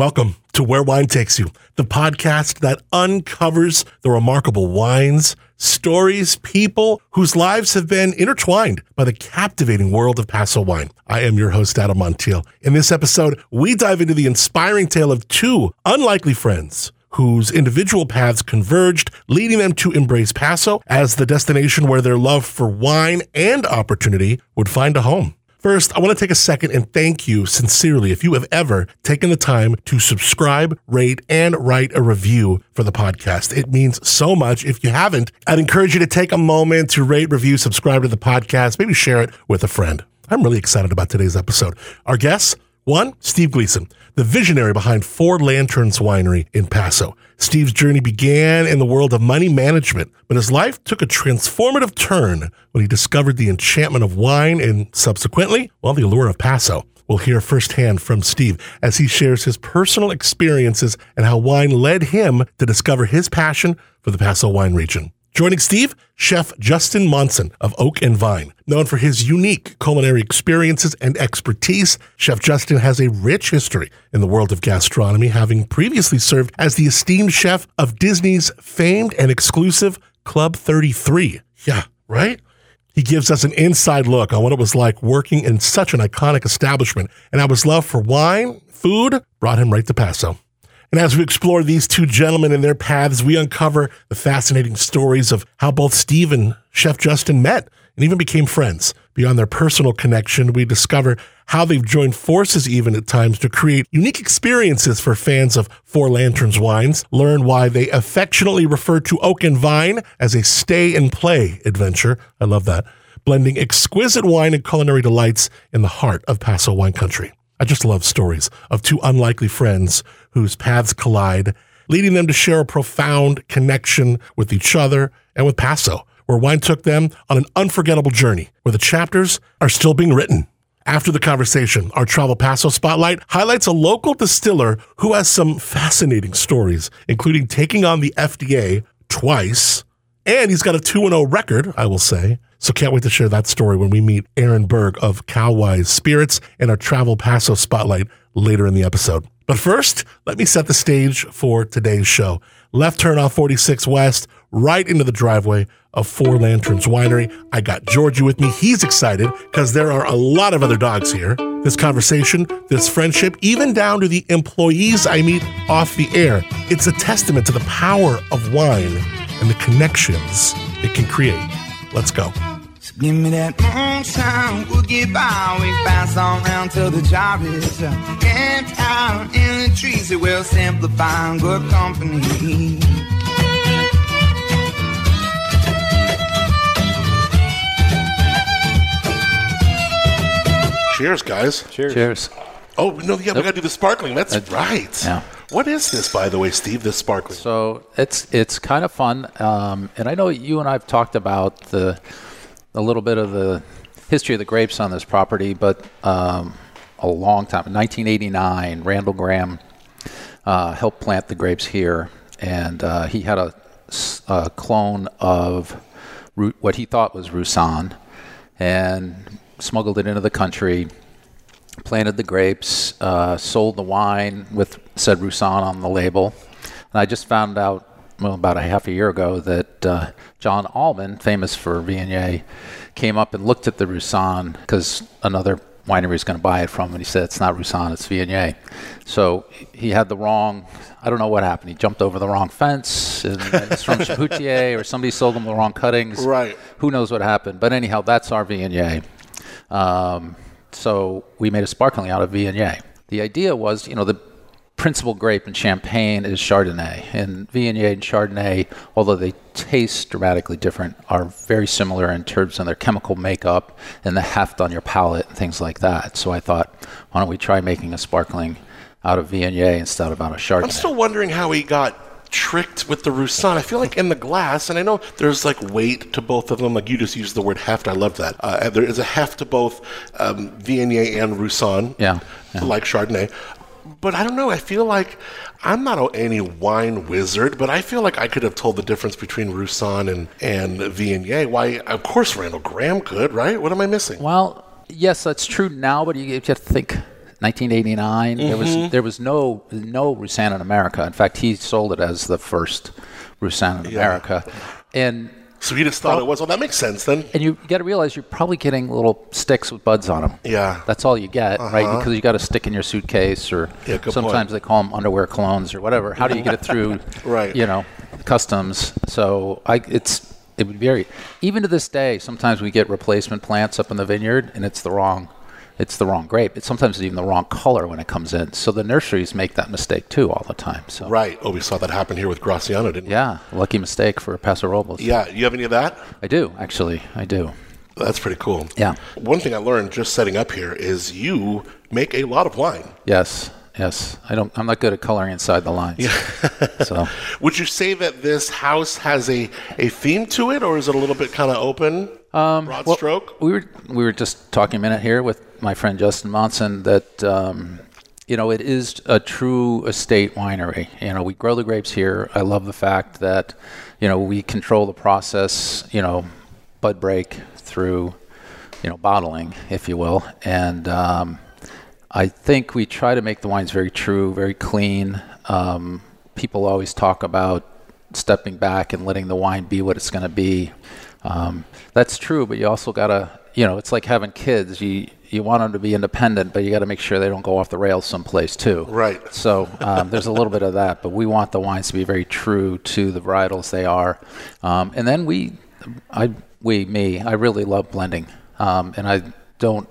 Welcome to Where Wine Takes You, the podcast that uncovers the remarkable wines, stories, people whose lives have been intertwined by the captivating world of Paso wine. I am your host, Adam Montiel. In this episode, we dive into the inspiring tale of two unlikely friends whose individual paths converged, leading them to embrace Paso as the destination where their love for wine and opportunity would find a home. First, I want to take a second and thank you sincerely if you have ever taken the time to subscribe, rate, and write a review for the podcast. It means so much. If you haven't, I'd encourage you to take a moment to rate, review, subscribe to the podcast, maybe share it with a friend. I'm really excited about today's episode. Our guests, one, Steve Gleason, the visionary behind Four Lanterns Winery in Paso. Steve's journey began in the world of money management, but his life took a transformative turn when he discovered the enchantment of wine and subsequently, well, the allure of Paso. We'll hear firsthand from Steve as he shares his personal experiences and how wine led him to discover his passion for the Paso wine region. Joining Steve, Chef Justin Monson of Oak and Vine. Known for his unique culinary experiences and expertise, Chef Justin has a rich history in the world of gastronomy, having previously served as the esteemed chef of Disney's famed and exclusive Club 33. Yeah, right? He gives us an inside look on what it was like working in such an iconic establishment, and how his love for wine, food, brought him right to Paso. And as we explore these two gentlemen and their paths, we uncover the fascinating stories of how both Steve and Chef Justin met and even became friends. Beyond their personal connection, we discover how they've joined forces even at times to create unique experiences for fans of Four Lanterns wines, learn why they affectionately refer to Oak and Vine as a stay and play adventure. I love that. Blending exquisite wine and culinary delights in the heart of Paso wine country. I just love stories of two unlikely friends whose paths collide, leading them to share a profound connection with each other and with Paso, where wine took them on an unforgettable journey where the chapters are still being written. After the conversation, our Travel Paso Spotlight highlights a local distiller who has some fascinating stories, including taking on the FDA twice, and he's got a 2 0 record, I will say. So can't wait to share that story when we meet Aaron Berg of Calwise Spirits in our Travel Paso Spotlight later in the episode. But first, let me set the stage for today's show. Left turn off 46 West, right into the driveway of Four Lanterns Winery. I got Georgie with me. He's excited because there are a lot of other dogs here. This conversation, this friendship, even down to the employees I meet off the air, it's a testament to the power of wine and the connections it can create. Let's go. So give me that moonshine, we'll get by. We pass on round till the job is camped out in the trees. It will simplify good company. Cheers, guys. Cheers. Cheers. Oh, no, yeah, we got to do the sparkling. That's right. yeah. What is this, by the way, Steve, this sparkling? So it's it's kind of fun, um, and I know you and I've talked about the a little bit of the history of the grapes on this property, but um, a long time, 1989, Randall Grahm uh, helped plant the grapes here, and uh, he had a clone of what he thought was Roussanne, and smuggled it into the country planted the grapes, uh, sold the wine with said Roussanne on the label. And I just found out, well, about a half a year ago that uh, John Alban, famous for Viognier, came up and looked at the Roussanne because another winery is going to buy it from him. And he said, it's not Roussanne, it's Viognier. So he had the wrong, I don't know what happened. He jumped over the wrong fence. And, and it's from Chapoutier or somebody sold him the wrong cuttings. Right. Who knows what happened. But anyhow, that's our Viognier. Um, so we made a sparkling out of Viognier. The idea was, you know, the principal grape in Champagne is Chardonnay, and Viognier and Chardonnay, although they taste dramatically different, are very similar in terms of their chemical makeup and the heft on your palate and things like that. So I thought, why don't we try making a sparkling out of Viognier instead of out of Chardonnay? I'm still wondering how he got tricked with the Roussanne. I feel like in the glass, and I know there's like weight to both of them. Like you just used the word heft. I love that. Uh, there is a heft to both um, Viognier and Roussanne. Yeah, yeah. Like Chardonnay. But I don't know. I feel like I'm not any wine wizard, but I feel like I could have told the difference between Roussanne and and Viognier. Why? Of course, Randall Grahm could, right? What am I missing? Well, yes, that's true now, but you have to think 1989. There was mm-hmm. there was no no Roussanne in America. In fact, he sold it as the first Roussanne in America, and Just thought it was. Well, that makes sense then. and you got to realize you're probably getting little sticks with buds on them. Yeah. That's all you get, uh-huh. right? Because you got to stick in your suitcase, or Yeah, sometimes point. they call them underwear clones or whatever. How do you get it through? Right. You know, customs. So I, it's it would vary. Even to this day, sometimes we get replacement plants up in the vineyard, and it's the wrong. It's the wrong grape. It's sometimes it's even the wrong color when it comes in. So the nurseries make that mistake too all the time. So Right. Oh, we saw that happen here with Graciano, didn't we? yeah, lucky mistake for Paso Robles. Yeah. You have any of that? I do actually. I do. That's pretty cool. Yeah. One thing I learned just setting up here is you make a lot of wine. Yes. Yes. I don't. I'm not good at coloring inside the lines. Yeah. so Would you say that this house has a, a theme to it, or is it a little bit kind of open, broad Um, well, stroke? we were we were just talking a minute here with my friend Justin Monson that um, you know it is a true estate winery. You know, we grow the grapes here. I love the fact that you know we control the process. You know, bud break through you know bottling, if you will, and um, I think we try to make the wines very true, very clean. Um, people always talk about stepping back and letting the wine be what it's going to be. Um, that's true, but you also got to, you know, it's like having kids. You you want them to be independent, but you got to make sure they don't go off the rails someplace too. Right. So um, there's a little bit of that, but we want the wines to be very true to the varietals they are. Um, and then we, I, we, me, I really love blending, um, and I don't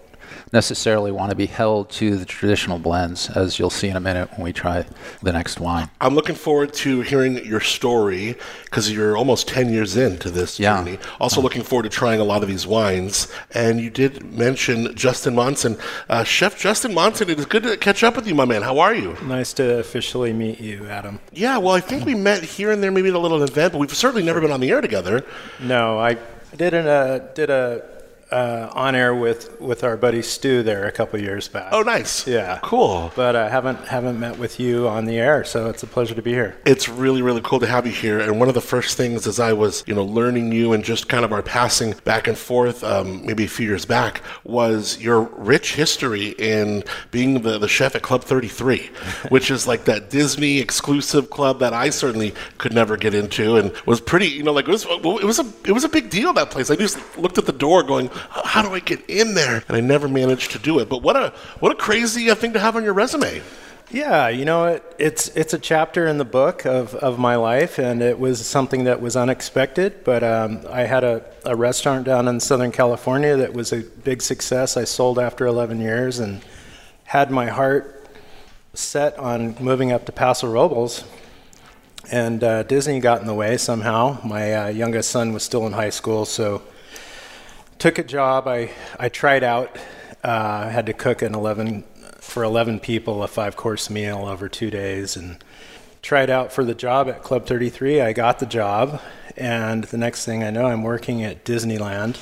necessarily want to be held to the traditional blends, as you'll see in a minute when we try the next wine. I'm looking forward to hearing your story because you're almost 10 years into this Yeah. journey. Also, looking forward to trying a lot of these wines. And you did mention Justin Monson. Uh, Chef Justin Monson, it is good to catch up with you, my man. How are you? Nice to officially meet you, Adam. Yeah, well, I think we met here and there, maybe at a little event, but we've certainly never been on the air together. No, I did an uh, did a uh, on air with with our buddy Stu there a couple years back. Oh, nice. Yeah. Cool. But I haven't haven't met with you on the air, so it's a pleasure to be here. It's really, really cool to have you here. And one of the first things as I was, you know, learning you and just kind of our passing back and forth, um, maybe a few years back, was your rich history in being the, the chef at Club 33, which is like that Disney exclusive club that I certainly could never get into and was pretty, you know, like it was, it was a, it was a big deal, that place. I just looked at the door going, how do I get in there? And I never managed to do it. But what a, what a crazy uh, thing to have on your resume. Yeah, you know, it, it's it's a chapter in the book of, of my life, and it was something that was unexpected. But um, I had a, a restaurant down in Southern California that was a big success. I sold after 11 years and had my heart set on moving up to Paso Robles. And uh, Disney got in the way somehow. My uh, youngest son was still in high school, so took a job. I, I tried out. Uh, I had to cook an 11 for 11 people a five course meal over two days and tried out for the job at Club 33. I got the job, and the next thing I know, I'm working at Disneyland.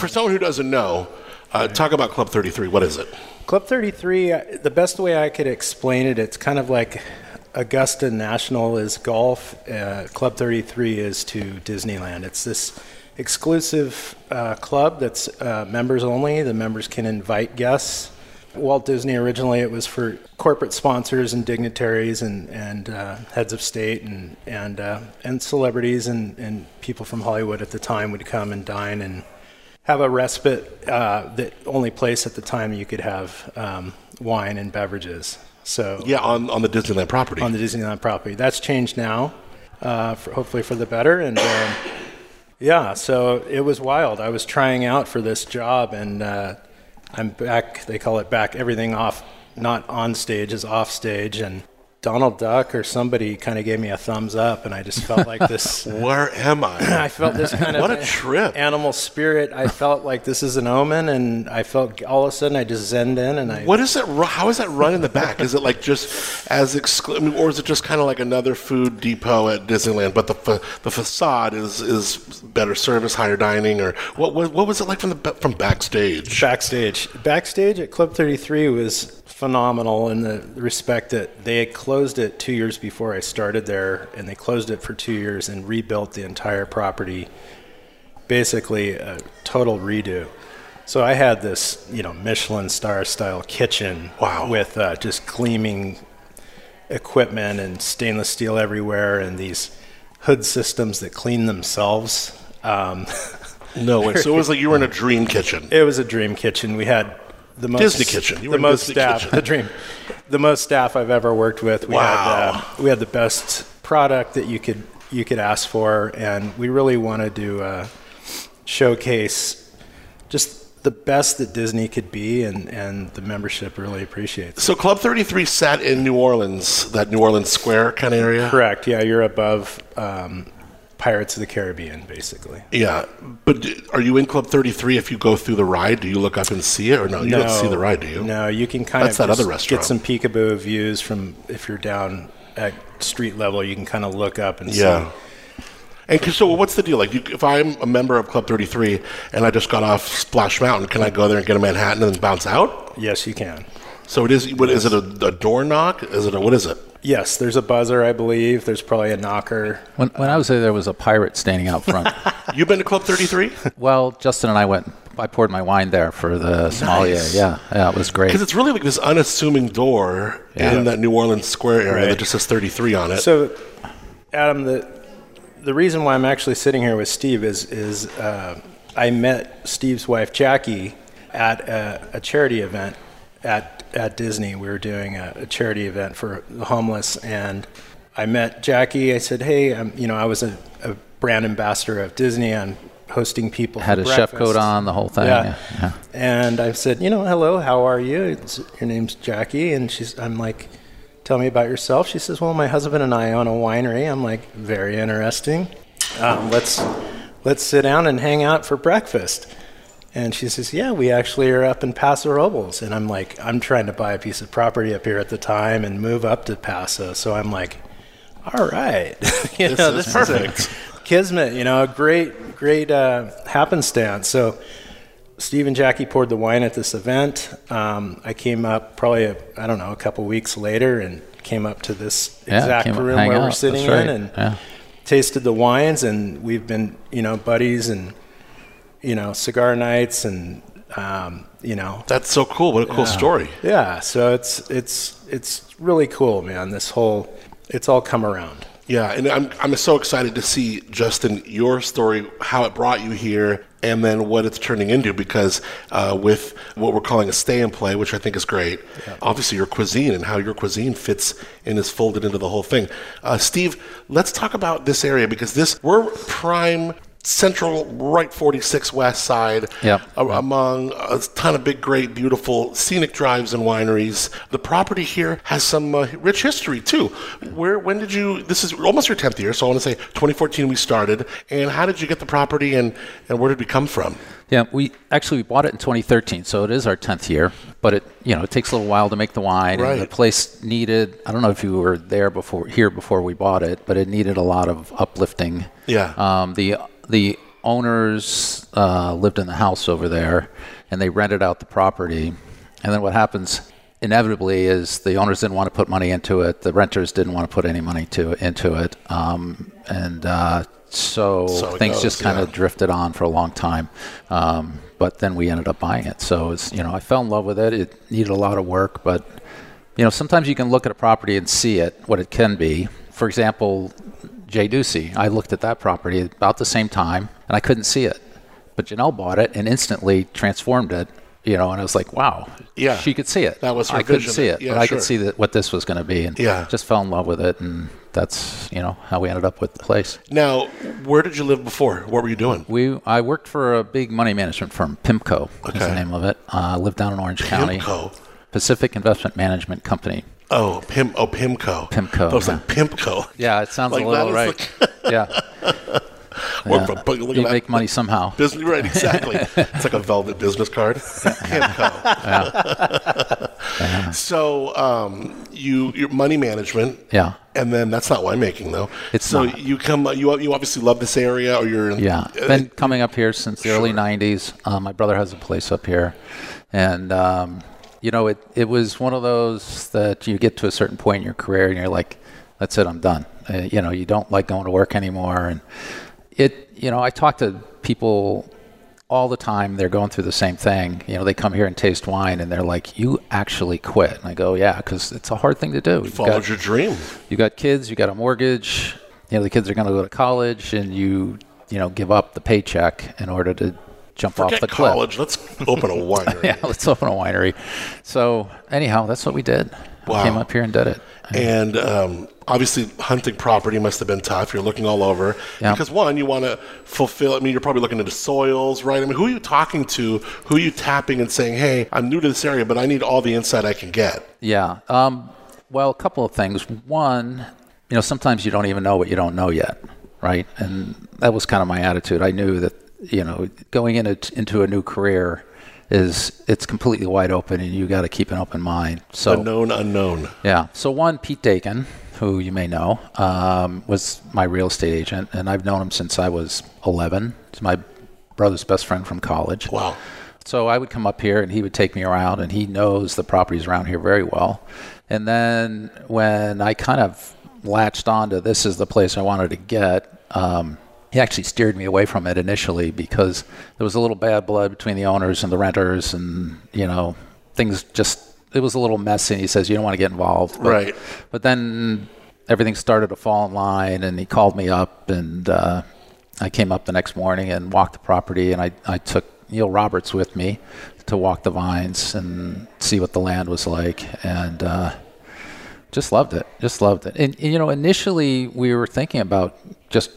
For someone who doesn't know, uh, talk about Club 33. What is it? Club 33, uh, the best way I could explain it, it's kind of like Augusta National is golf, uh, Club 33 is to Disneyland. It's this exclusive uh, club that's uh, members only. The members can invite guests. Walt Disney originally it was for corporate sponsors and dignitaries and and uh, heads of state and and uh, and celebrities and, and people from Hollywood at the time would come and dine and have a respite. Uh, the only place at the time you could have um, wine and beverages. So Yeah, on, on the Disneyland property. on the Disneyland property. That's changed now, uh, for, hopefully for the better. And um, yeah, so it was wild. I was trying out for this job, and uh, I'm back. They call it back. Everything off, not on stage, is off stage. And Donald Duck or somebody kind of gave me a thumbs up, and I just felt like this. Where am I? I felt this kind of What a trip. animal spirit. I felt like this is an omen, and I felt all of a sudden I just zenned in, and I What is it? How is that run in the back? Is it like just as exclusive, or is it just kind of like another food depot at Disneyland, but the fa- the facade is is better service, higher dining, or what? What, what was it like from the from backstage? Backstage. Backstage at Club 33 was phenomenal in the respect that they had closed it two years before I started there, and they closed it for two years and rebuilt the entire property. Basically, a total redo. So I had this, you know, Michelin star style kitchen Wow. with uh, just gleaming equipment and stainless steel everywhere, and these hood systems that clean themselves. Um, No way. So it was like you were in a dream kitchen. it was a dream kitchen. We had the most Disney kitchen. You the most Disney staff, kitchen. the dream, the most staff I've ever worked with. We Wow. had uh, we had the best product that you could you could ask for, and we really wanted to uh, showcase just the best that Disney could be, and and the membership really appreciates. it. So Club 33 sat in New Orleans, that New Orleans Square kind of area. Correct. Yeah, you're above um, Pirates of the Caribbean, basically. Yeah, but are you in Club 33 if you go through the ride? Do you look up and see it, or no? You don't see the ride, do you? No, you can kind That's of that other restaurant. get some peekaboo views from if you're down at street level. You can kind of look up and see. Yeah. see. And so, what's the deal? Like, you, if I'm a member of Club 33 and I just got off Splash Mountain, can I go there and get a Manhattan and then bounce out? Yes, you can. So it is. What is it? A, a door knock? Is it a what is it? Yes, there's a buzzer, I believe. There's probably a knocker. When, when I was there, there was a pirate standing out front. You've been to Club 33? well, Justin and I went. I poured my wine there for the sommelier. Nice. Yeah, yeah, it was great. Because it's really like this unassuming door Yeah. in that New Orleans Square area that just says 33 on it. So, Adam, the the reason why I'm actually sitting here with Steve is is uh, I met Steve's wife Jackie at a, a charity event at at Disney. We were doing a, a charity event for the homeless, and I met Jackie. I said, "Hey, I'm, you know, I was a, a brand ambassador of Disney. I'm hosting people. Had a chef coat on, the whole thing. Yeah. Yeah. yeah. And I said, you know, hello, how are you? It's, your name's Jackie. And she's, I'm like, tell me about yourself. She says, well, my husband and I own a winery. I'm like, very interesting. Um, let's let's sit down and hang out for breakfast. And she says, yeah, we actually are up in Paso Robles. And I'm like, I'm trying to buy a piece of property up here at the time and move up to Paso. So I'm like, all right, you This know, is this perfect. is a kismet. You know, a great, great uh, happenstance. So. Steve and Jackie poured the wine at this event. Um, I came up probably, a, I don't know, a couple weeks later and came up to this Yeah, exact room where we're sitting that's in and yeah. tasted the wines. And we've been, you know, buddies and, you know, cigar nights and, um, you know, That's so cool. What a cool story. yeah. So it's it's it's really cool, man. This whole, it's all come around. Yeah, and I'm I'm so excited to see Justin your story, how it brought you here, and then what it's turning into. Because uh, with what we're calling a stay and play, which I think is great, obviously your cuisine and how your cuisine fits and is folded into the whole thing. Uh, Steve, let's talk about this area because this we're prime. Central, right 46 West Side, Yep. a- among a ton of big, great, beautiful scenic drives and wineries. The property here has some uh, rich history too. Where, when did you? This is almost your tenth year, so I want to say 2014 we started. And how did you get the property, and and where did we come from? Yeah, we actually we bought it in 2013, so it is our 10th year. But it, you know, it takes a little while to make the wine. And the place needed. I don't know if you were there before, here before we bought it, but it needed a lot of uplifting. Yeah. Um, the the owners uh, lived in the house over there, and they rented out the property. And then what happens inevitably is the owners didn't want to put money into it. The renters didn't want to put any money to into it, um, and uh, so, So things goes, just kind yeah. of drifted on for a long time. Um, but then we ended up buying it. So it's you know I fell in love with it. It needed a lot of work, but you know sometimes you can look at a property and see it what it can be. For example, J Dusi. I looked at that property about the same time and I couldn't see it, but Janell bought it and instantly transformed it. You know, and I was like, "Wow, Yeah. she could see it." That was her I couldn't see it, Yeah, but I could see that what this was going to be, and Yeah. just fell in love with it, and that's you know how we ended up with the place. Now, where did you live before? What were you doing? We I worked for a big money management firm, PIMCO is Okay. the name of it. Uh, I lived down in Orange County. PIMCO. Pacific Investment Management Company. Oh, Pim. Oh, Pimco. Pimco, I was yeah. like Pimpco. Yeah, it sounds Like a little right. yeah, Or yeah. from- but look at you that. make money somehow. Business, right, exactly. it's like a velvet business card. Pimco. So, um, you your money management. Yeah. And then that's not winemaking though. It's so not. you come you you obviously love this area or you're in, Yeah, uh, been coming up here since the early '90s. Uh, my brother has a place up here, and um, you know, it it was one of those that you get to a certain point in your career, and you're like, "That's it, I'm done." Uh, you know, you don't like going to work anymore, and it. You know, I talk to people all the time they're going through the same thing. You know, they come here and taste wine, and they're like, "You actually quit?" And I go, "Yeah, because it's a hard thing to do. You Followed got, your dream. you got kids, you got a mortgage. You know, the kids are going to go to college, and you you know give up the paycheck in order to jump off Forget the cliff. college. Let's open a winery. Yeah, let's open a winery. So anyhow, that's what we did. Wow. I came up here and did it. And um, obviously, hunting property must have been tough. You're looking all over Yeah. because one, you want to fulfill. I mean, you're probably looking into soils, right? I mean, who are you talking to? Who are you tapping and saying, "Hey, I'm new to this area, but I need all the insight I can get." Yeah. Um, well, a couple of things. One, you know, sometimes you don't even know what you don't know yet, right? And that was kind of my attitude. I knew that, you know, going in a, into a new career is it's completely wide open, and you got to keep an open mind. So unknown, unknown. yeah. So one, Pete Dakin, who you may know, um, was my real estate agent, and I've known him since I was 11. He's my brother's best friend from college. Wow. So I would come up here and he would take me around, and he knows the properties around here very well. And then when I kind of latched on to this is the place I wanted to get, um, he actually steered me away from it initially because there was a little bad blood between the owners and the renters, and you know things just it was a little messy. And he says you don't want to get involved, but, Right. But then everything started to fall in line, and he called me up, and uh, I came up the next morning and walked the property, and I, I took Neil Roberts with me to walk the vines and see what the land was like, and uh, just loved it. Just loved it. And, and, you know, initially we were thinking about just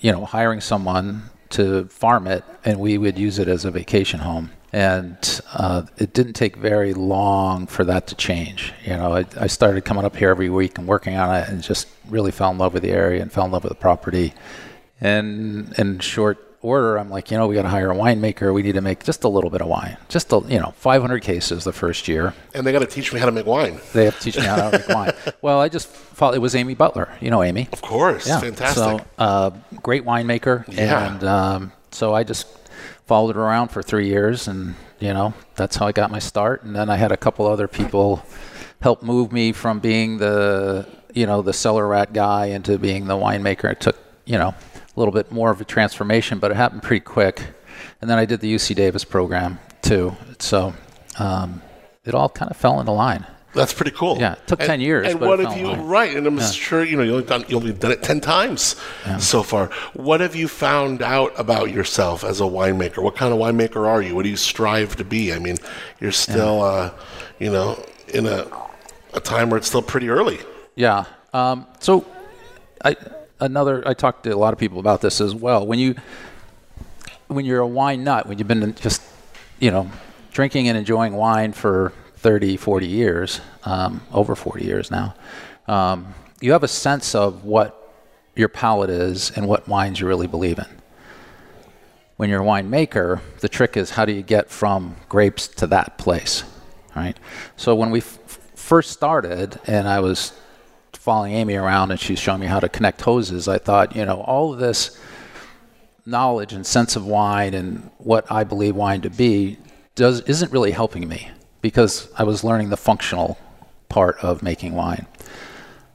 you know hiring someone to farm it, and we would use it as a vacation home. And uh, it didn't take very long for that to change. You know, I, I started coming up here every week and working on it, and just really fell in love with the area and fell in love with the property. And in short order, I'm like, you know, we got to hire a winemaker. We need to make just a little bit of wine, just a, you know, 500 cases the first year. And they got to teach me how to make wine. They have to teach me how to make wine. Well, I just thought it was Amy Butler. You know Amy. Of course. yeah. Fantastic. So, uh, great winemaker. Yeah. And um, so I just followed her around for three years, and you know that's how I got my start. And then I had a couple other people help move me from being the you know the cellar rat guy into being the winemaker. It took you know little bit more of a transformation, but it happened pretty quick. And then I did the UC Davis program too. So um, it all kind of fell into line. That's pretty cool. Yeah, it took 10 years, And but what it have you like- right? And I'm sure you know you've only done you've only done it ten times so far. What have you found out about yourself as a winemaker? What kind of winemaker are you? What do you strive to be? I mean, you're still uh, you know in a a time where it's still pretty early. Yeah. Um, so, I another I talked to a lot of people about this as well. When you when you're a wine nut, when you've been just you know drinking and enjoying wine for 30, 40 years, um, over 40 years now, um, you have a sense of what your palate is and what wines you really believe in. When you're a winemaker, the trick is how do you get from grapes to that place, right? So when we f- first started, and I was following Amy around, and she's showing me how to connect hoses, I thought, you know, all of this knowledge and sense of wine and what I believe wine to be does isn't really helping me because I was learning the functional part of making wine.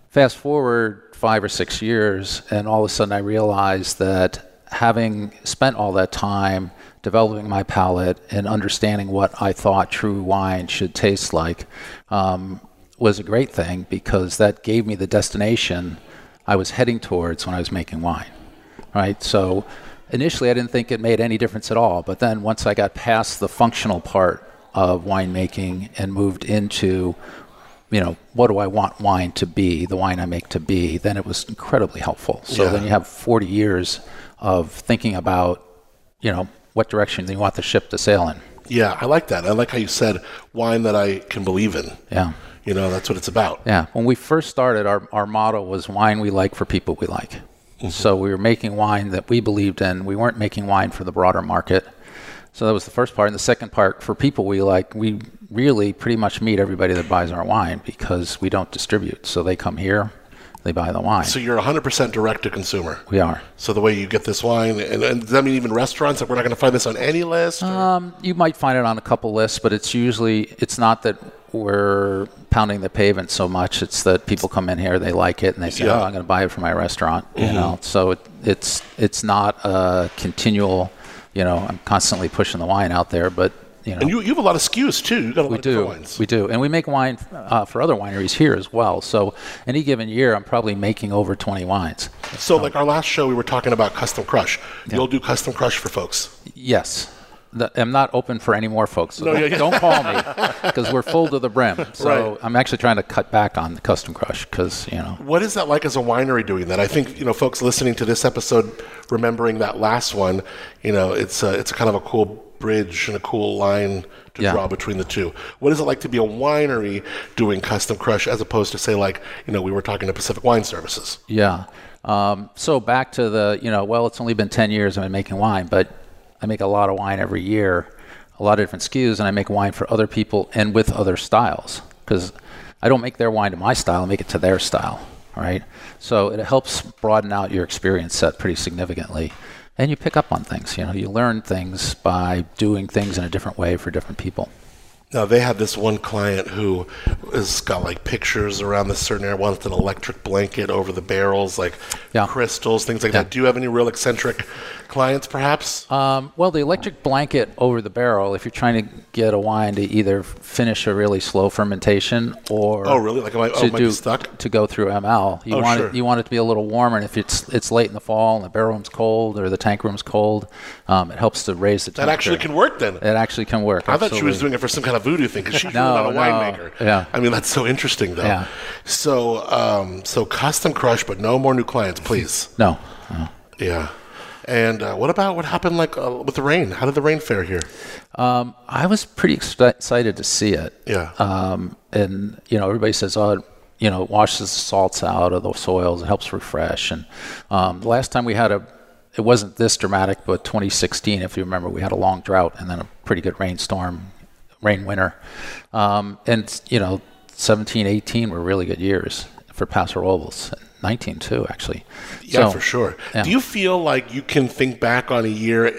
Fast forward five or six years, and all of a sudden I realized that having spent all that time developing my palate and understanding what I thought true wine should taste like um, was a great thing because that gave me the destination I was heading towards when I was making wine. Right? So initially I didn't think it made any difference at all, but then once I got past the functional part of winemaking and moved into you know, what do I want wine to be, the wine I make to be, then it was incredibly helpful. So Yeah. then you have 40 years of thinking about, you know, what direction do you want the ship to sail in. Yeah, I like that. I like how you said wine that I can believe in. Yeah. You know, that's what it's about. Yeah. When we first started, our, our motto was wine we like for people we like. Mm-hmm. So we were making wine that we believed in. We weren't making wine for the broader market. So that was the first part. And the second part, for people we like, we really pretty much meet everybody that buys our wine because we don't distribute. So they come here, they buy the wine. So you're 100% direct to consumer. we are. So the way you get this wine, and, and does that mean even restaurants? Like we're not going to find this on any list? Um, you might find it on a couple lists, but it's usually it's not that we're pounding the pavement so much. It's that people come in here, they like it, and they say, Yeah. "Oh, I'm going to buy it for my restaurant." You know, so it, it's it's not a continual you know, I'm constantly pushing the wine out there, but you know, And you, you have a lot of SKUs too. You got a lot we of do. different wines. We do, and we make wine uh, for other wineries here as well. So, any given year, I'm probably making over 20 wines. so, like our last show, we were talking about custom crush. You'll do custom crush for folks. Yes. The, I'm not open for any more folks. So No, don't, yeah, yeah. don't call me because we're full to the brim. So Right. I'm actually trying to cut back on the custom crush because you know. What is that like as a winery doing that? I think you know, folks listening to this episode, remembering that last one, you know, it's a, it's kind of a cool bridge and a cool line to Yeah. draw between the two. What is it like to be a winery doing custom crush as opposed to say like you know we were talking to Pacific Wine Services? Yeah. Um, so back to the, you know, well, it's only been 10 years I've been making wine, but I make a lot of wine every year, a lot of different SKUs, and I make wine for other people and with other styles because I don't make their wine to my style, I make it to their style, right? So it helps broaden out your experience set pretty significantly. And you pick up on things, you know, you learn things by doing things in a different way for different people. Now they have this one client who has got like pictures around this certain area, wants an electric blanket over the barrels, like Yeah. crystals, things like Yeah. that. Do you have any real eccentric clients, perhaps? Um, well, the electric blanket over the barrel, if you're trying to get a wine to either finish a really slow fermentation or Oh, really? Like, am I- oh, to it might be do stuck? to go through ML, you Oh, want sure. it you want it to be a little warmer. And if it's it's late in the fall and the barrel room's cold or the tank room's cold, um, it helps to raise the temperature. that actually can work then. It actually can work. I thought she was doing it for some kind of voodoo thing because she's No, really not a no. winemaker. Yeah. I mean, that's so interesting, though. Yeah. So, um, so custom crush, but no more new clients, please. no. no. Yeah. And uh, what about what happened like uh, with the rain? How did the rain fare here? Um, I was pretty exci- excited to see it. Yeah. Um, and you know, everybody says, "Oh, you know, it washes the salts out of the soils. It helps refresh." And um, the last time we had a, it wasn't this dramatic, but 2016, if you remember, we had a long drought and then a pretty good rainstorm, rain winter. Um, and you know, 17, 18 were really good years for Paso Robles. 19 too, actually. Yeah, So- for sure. yeah. Do you feel like you can think back on a year?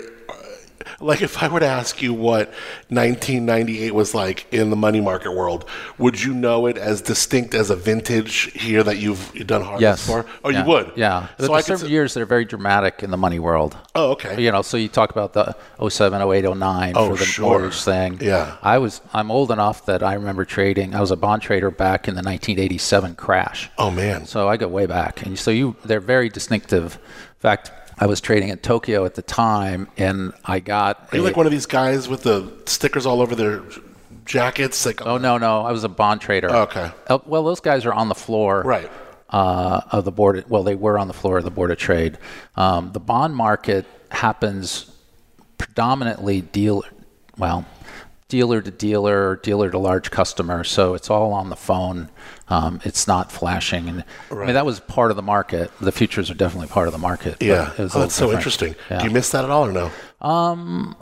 Like, if I were to ask you what 1998 was like in the money market world, would you know it as distinct as a vintage here that you've done harvest Yes. for? Oh, Yeah. you would? Yeah. So There's certain years that are very dramatic in the money world. Oh, okay. You know, so you talk about the 07, 08, 09 Oh, for the sure. mortgage thing. Yeah. I was I'm old enough that I remember trading. I was a bond trader back in the 1987 crash. Oh, man. So I go way back, and so you they're very distinctive. In fact, I was trading in Tokyo at the time, and I got. Are you a- like one of these guys with the stickers all over their jackets? Like, Oh no, no, I was a bond trader. Okay. Uh, well, those guys are on the floor. Right. uh, of the board. Well, they were on the floor of the board of trade. Um, the bond market happens predominantly deal, well, dealer to dealer, dealer to large customer. So it's all on the phone. Um, it's not flashing, and I mean that was part of the market. The futures are definitely part of the market. Yeah. it was Oh, that's so different. interesting. Yeah. Do you miss that at all or no?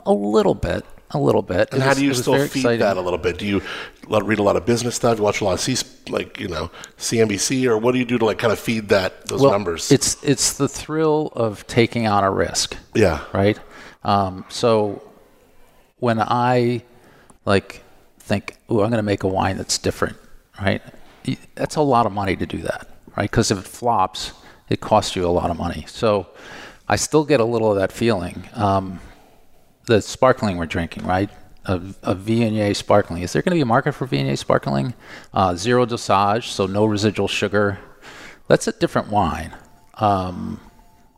a little bit, a little bit. And It how was- do you still feed exciting. that a little bit? Do you read a lot of business stuff? You watch a lot of C, like you know CNBC, or what do you do to like kind of feed that those well, numbers? It's it's the thrill of taking on a risk. yeah, right? Um, so when I like think, "Oh, I'm going to make a wine that's different," right? That's a lot of money to do that, right? Because if it flops, it costs you a lot of money. So I still get a little of that feeling. Um, the sparkling we're drinking, right? A, a Viognier sparkling. Is there going to be a market for Viognier sparkling? Uh, zero dosage, so no residual sugar. That's a different wine. Um,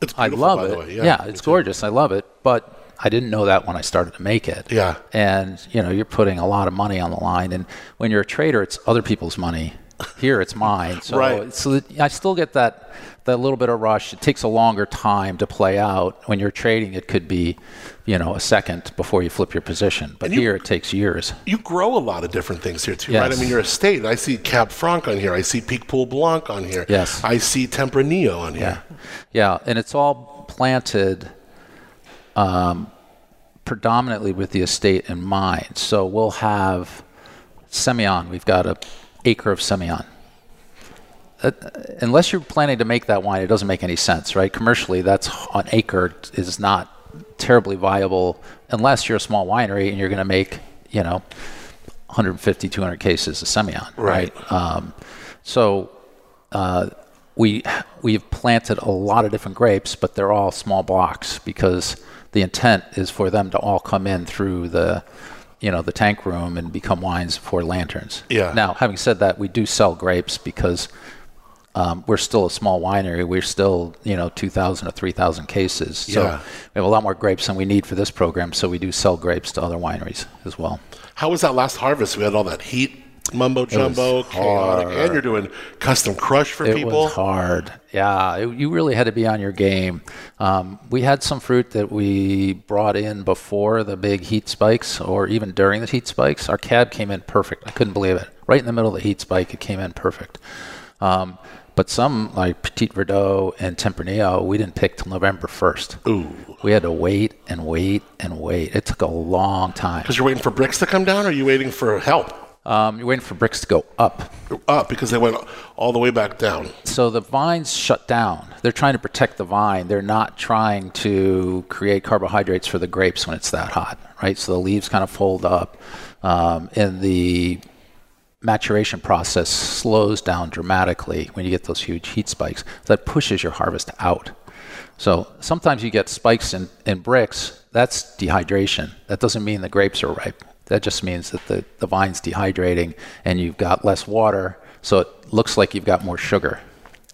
it's I love by it. the way. Yeah, Yeah, it's gorgeous. I love it. But I didn't know that when I started to make it. Yeah. And you know, you're putting a lot of money on the line, and when you're a trader, it's other people's money. Here, it's mine. So, Right. so I still get that that little bit of rush. It takes a longer time to play out. When you're trading, it could be, you know, a second before you flip your position. But you- here, it takes years. You grow a lot of different things here too, right? I mean, you're a state. I see Cab Franc on here. I see Picpoul Blanc on here. Yes. I see Tempranillo on here. Yeah. Yeah, and it's all planted um, predominantly with the estate in mind. So we'll have Semillon. We've got an acre of Semillon. Uh, unless you're planning to make that wine, it doesn't make any sense, right? Commercially, that's an acre is not terribly viable unless you're a small winery and you're going to make, you know, 150, 200 cases of Semillon, Right. right? Um, so uh, we we've planted a lot of different grapes, but they're all small blocks because the intent is for them to all come in through the you know the tank room and become wines Four Lanterns. Yeah. Now, having said that, we do sell grapes because um, we're still a small winery. We're still, you know, 2,000 or 3,000 cases. So Yeah. we have a lot more grapes than we need for this program. So we do sell grapes to other wineries as well. How was that last harvest? We had all that heat, mumbo jumbo, chaotic, and you're doing custom crush for It people. was hard. Yeah, it- you really had to be on your game. Um, we had some fruit that we brought in before the big heat spikes, or even during the heat spikes. Our cab came in perfect. I couldn't believe it. Right in the middle of the heat spike, it came in perfect. Um, but some like Petit Verdot and Tempranillo, we didn't pick till November first. Ooh. We had to wait and wait and wait. It took a long time. Because you're waiting for Brix to come down, or are you waiting for help? Um, you're waiting for Brix to go up. Up because they went all the way back down. So the vines shut down. They're trying to protect the vine. They're not trying to create carbohydrates for the grapes when it's that hot, right? So the leaves kind of fold up, um, and the maturation process slows down dramatically when you get those huge heat spikes. That pushes your harvest out. So sometimes you get spikes in, in Brix. That's dehydration. That doesn't mean the grapes are ripe. That just means that the, the vine's dehydrating and you've got less water, so it looks like you've got more sugar.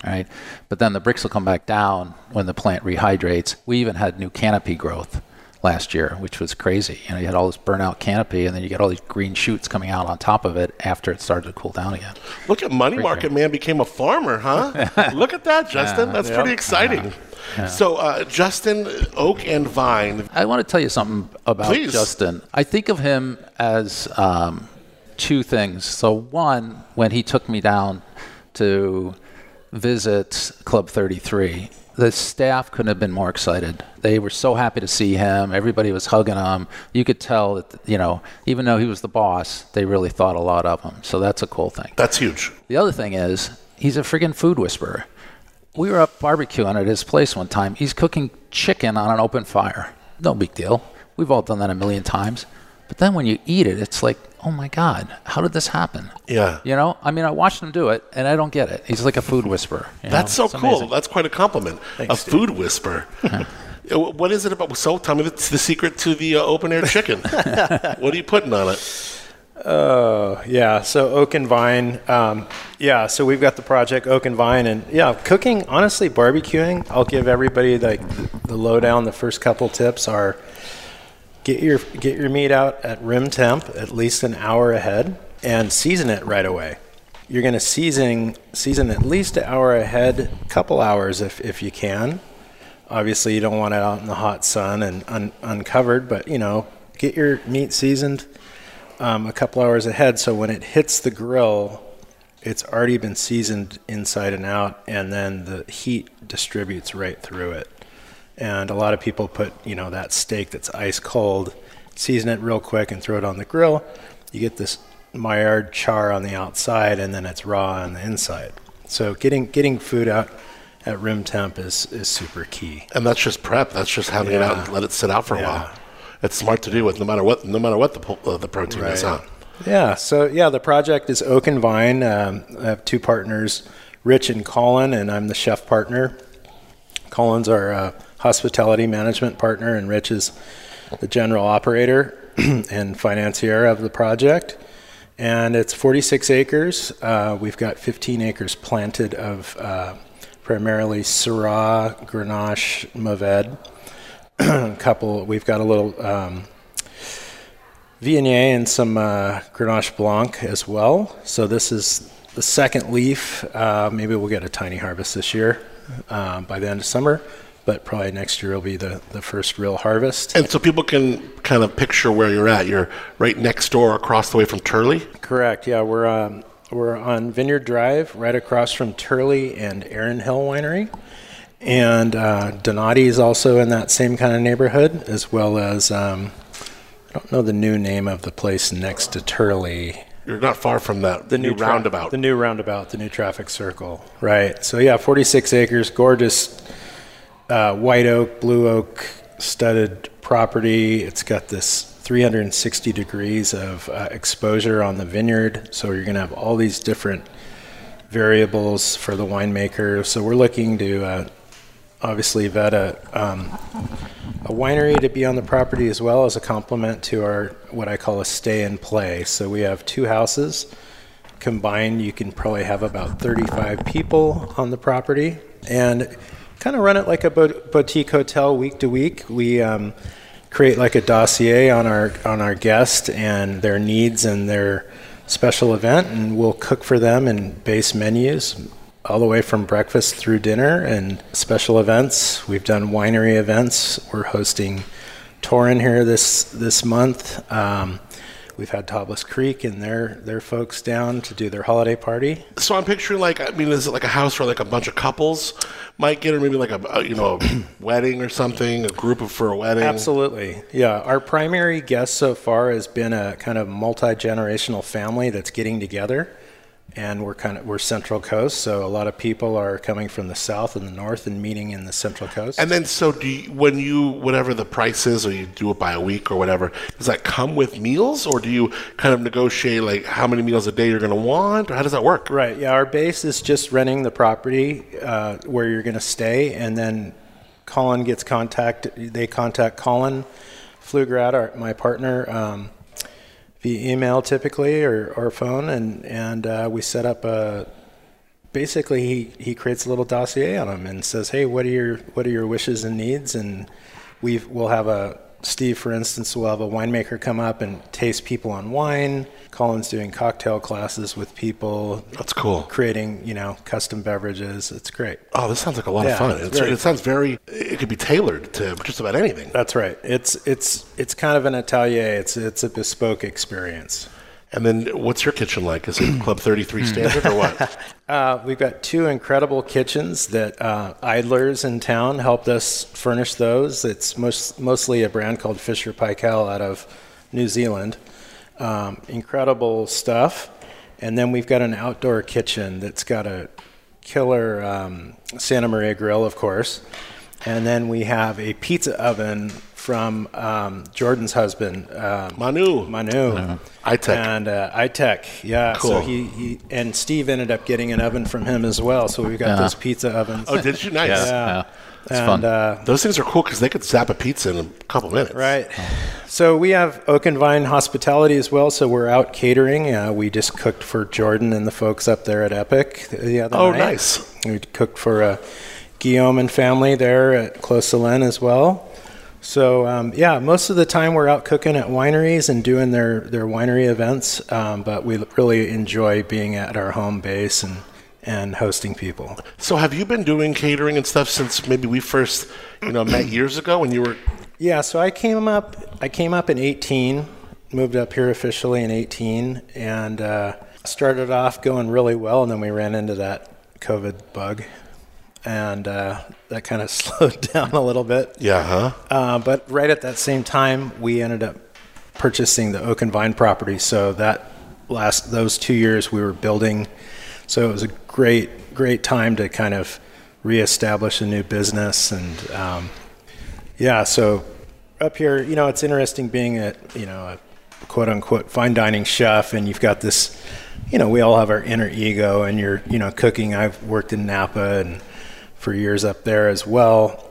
Right? But then the Brix will come back down when the plant rehydrates. We even had new canopy growth last year, which was crazy. You know, you had all this burnout canopy and then you get all these green shoots coming out on top of it after it started to cool down again. Look at Money Market Man became a farmer, huh? Look at that, Justin. That's pretty exciting. So, uh, Justin, Oak and Vine. I want to tell you something about Please. Justin. I think of him as um, two things. So, one, when he took me down to visit Club 33, the staff couldn't have been more excited. They were so happy to see him. Everybody was hugging him. You could tell that, you know, even though he was the boss, they really thought a lot of him. So, that's a cool thing. That's huge. The other thing is, he's a friggin' food whisperer. We were up barbecuing at his place one time. He's cooking chicken on an open fire. No big deal. We've all done that a million times. But then when you eat it, it's like, oh my God, how did this happen? Yeah. You know, I mean, I watched him do it, and I don't get it. He's like a food whisperer. you know? That's so It's cool. amazing. That's quite a compliment. a food whisper. Uh, what is it about? So, tell me the, the secret to the uh, open air chicken. what are you putting on it? Oh, yeah. So Oak and Vine. Um, yeah. So we've got the project Oak and Vine, and yeah, cooking. Honestly, barbecuing. I'll give everybody like the, the lowdown. The first couple tips are get your get your meat out at room temp at least an hour ahead, and season it right away. You're going to season season at least an hour ahead, a couple hours if if you can. Obviously, you don't want it out in the hot sun and un, uncovered, but you know, get your meat seasoned um, a couple hours ahead. So when it hits the grill, it's already been seasoned inside and out, and then the heat distributes right through it. And a lot of people put, you know, that steak that's ice cold, season it real quick and throw it on the grill. You get this Maillard char on the outside, and then it's raw on the inside. So getting getting food out at room temp is is super key. And that's just prep. That's just having it out and let it sit out for a Yeah. while. It's smart to do with no matter what, no matter what the uh, the protein is. on. Yeah. So yeah, the project is Oak and Vine. Um, I have two partners, Rich and Colin, and I'm the chef partner. Colin's our uh, hospitality management partner, and Rich is the general operator and financier of the project. And it's 46 acres. Uh, we've got 15 acres planted of uh, primarily Syrah, Grenache, Mourvèdre. Couple. We've got a little. Um, Viognier and some uh, Grenache Blanc as well. So this is the second leaf. Uh, maybe we'll get a tiny harvest this year uh, by the end of summer, but probably next year will be the, the first real harvest. And so people can kind of picture where you're at. You're right next door, across the way from Turley. Correct. Yeah, we're um, we're on Vineyard Drive, right across from Turley and Aaron Hill Winery, and uh, Donati is also in that same kind of neighborhood, as well as um, I don't know the new name of the place next to Turley. You're not far from that the new, tra- roundabout. the new roundabout, the new traffic circle. Right. So yeah, 46 acres, gorgeous uh, white oak, blue oak studded property. It's got this 360 degrees of uh, exposure on the vineyard, so you're going to have all these different variables for the winemaker. So we're looking to uh, obviously vet a, um, a winery to be on the property as well as a complement to our what I call a stay and play. So we have two houses combined. You can probably have about 35 people on the property and kind of run it like a boutique hotel week to week. We um, create like a dossier on our on our guest and their needs and their special event, and we'll cook for them in base menus all the way from breakfast through dinner and special events. We've done winery events. We're hosting Torrin here this this month. Um, we've had Tablas Creek and their their folks down to do their holiday party. So I'm picturing like I mean, is it like a house where like a bunch of couples might get, or maybe like a, a you know a wedding or something, a group of for a wedding? Absolutely, yeah. Our primary guest so far has been a kind of multi generational family that's getting together and we're kind of we're Central Coast, so a lot of people are coming from the south and the north and meeting in the Central Coast. And then, so do you, when you whatever the price is, or you do it by a week or whatever, does that come with meals, or do you kind of negotiate like how many meals a day you're going to want, or how does that work? Right. Yeah. Our base is just renting the property uh, where you're going to stay, and then Colin gets contact. They contact Colin Pflugrad, our, my partner. Um, via email typically or, or phone, and and uh, we set up a. Basically, he, he creates a little dossier on them and says, "Hey, what are your what are your wishes and needs?" And we will have a Steve, for instance, will have a winemaker come up and taste people on wine. Colin's doing cocktail classes with people. That's cool. Creating, you know, custom beverages. It's great. Oh, this sounds like a lot yeah, of fun. It's, it sounds very. It could be tailored to just about anything. That's right. It's it's it's kind of an atelier. It's it's a bespoke experience. And then, what's your kitchen like? Is it Club 33 standard or what? Uh, we've got two incredible kitchens that uh, Idlers in town helped us furnish those. It's most, mostly a brand called Fisher Paykel out of New Zealand. Um, incredible stuff. And then we've got an outdoor kitchen that's got a killer um, Santa Maria grill, of course. And then we have a pizza oven from um, Jordan's husband, um, Manu. Manu. Manu. iTech. And uh, iTech, yeah. Cool. So he, he and Steve ended up getting an oven from him as well. So we've got yeah. those pizza ovens. Oh, did you? Nice. yeah. yeah. It's and, fun. Uh, Those things are cool because they could zap a pizza in a couple minutes. Right. So we have Oak and Vine Hospitality as well. So we're out catering. Uh, we just cooked for Jordan and the folks up there at Epoch the other oh, night. Oh, nice. We cooked for uh, Guillaume and family there at Clos Solène as well. So um, yeah, most of the time we're out cooking at wineries and doing their their winery events, um, but we really enjoy being at our home base and and hosting people. So have you been doing catering and stuff since maybe we first you know met years ago when you were? Yeah, so I came up I came up in 18, moved up here officially in 18, and uh, started off going really well, and then we ran into that COVID bug and uh, that kind of slowed down a little bit. Yeah, huh? Uh, but right at that same time, we ended up purchasing the Oak and Vine property. So that last those two years, we were building. So it was a great, great time to kind of reestablish a new business, and um, yeah. So up here, you know, it's interesting being a you know a quote unquote fine dining chef, and you've got this. You know, we all have our inner ego, and you're, you know, cooking. I've worked in Napa and for years up there as well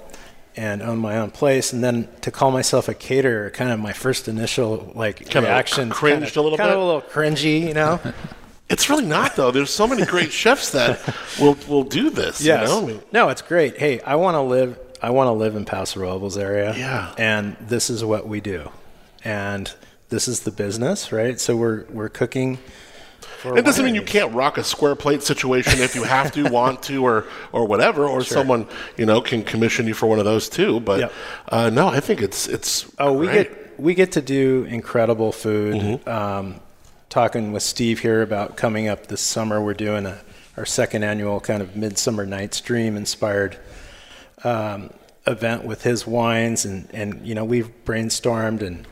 and own my own place. And then to call myself a caterer kind of my first initial like kind reaction of cringed kind of, a little kind bit. of a little cringy you know? It's really not though. There's so many great chefs that will will do this yes. you know no it's great. Hey i want to live i want to live in paso robles area. Yeah. And this is what we do. And this is the business right? So we're we're cooking it doesn't mean you can't rock a square plate situation if you have to, want to, or or whatever, or sure. someone you know can commission you for one of those too. But yep. uh, no, I think it's it's. Oh, we get we get to do incredible food. Mm-hmm. Um, talking with Steve here about coming up this summer, we're doing a, our second annual kind of Midsummer Night's Dream inspired. Um, event with his wines and and you know we've brainstormed and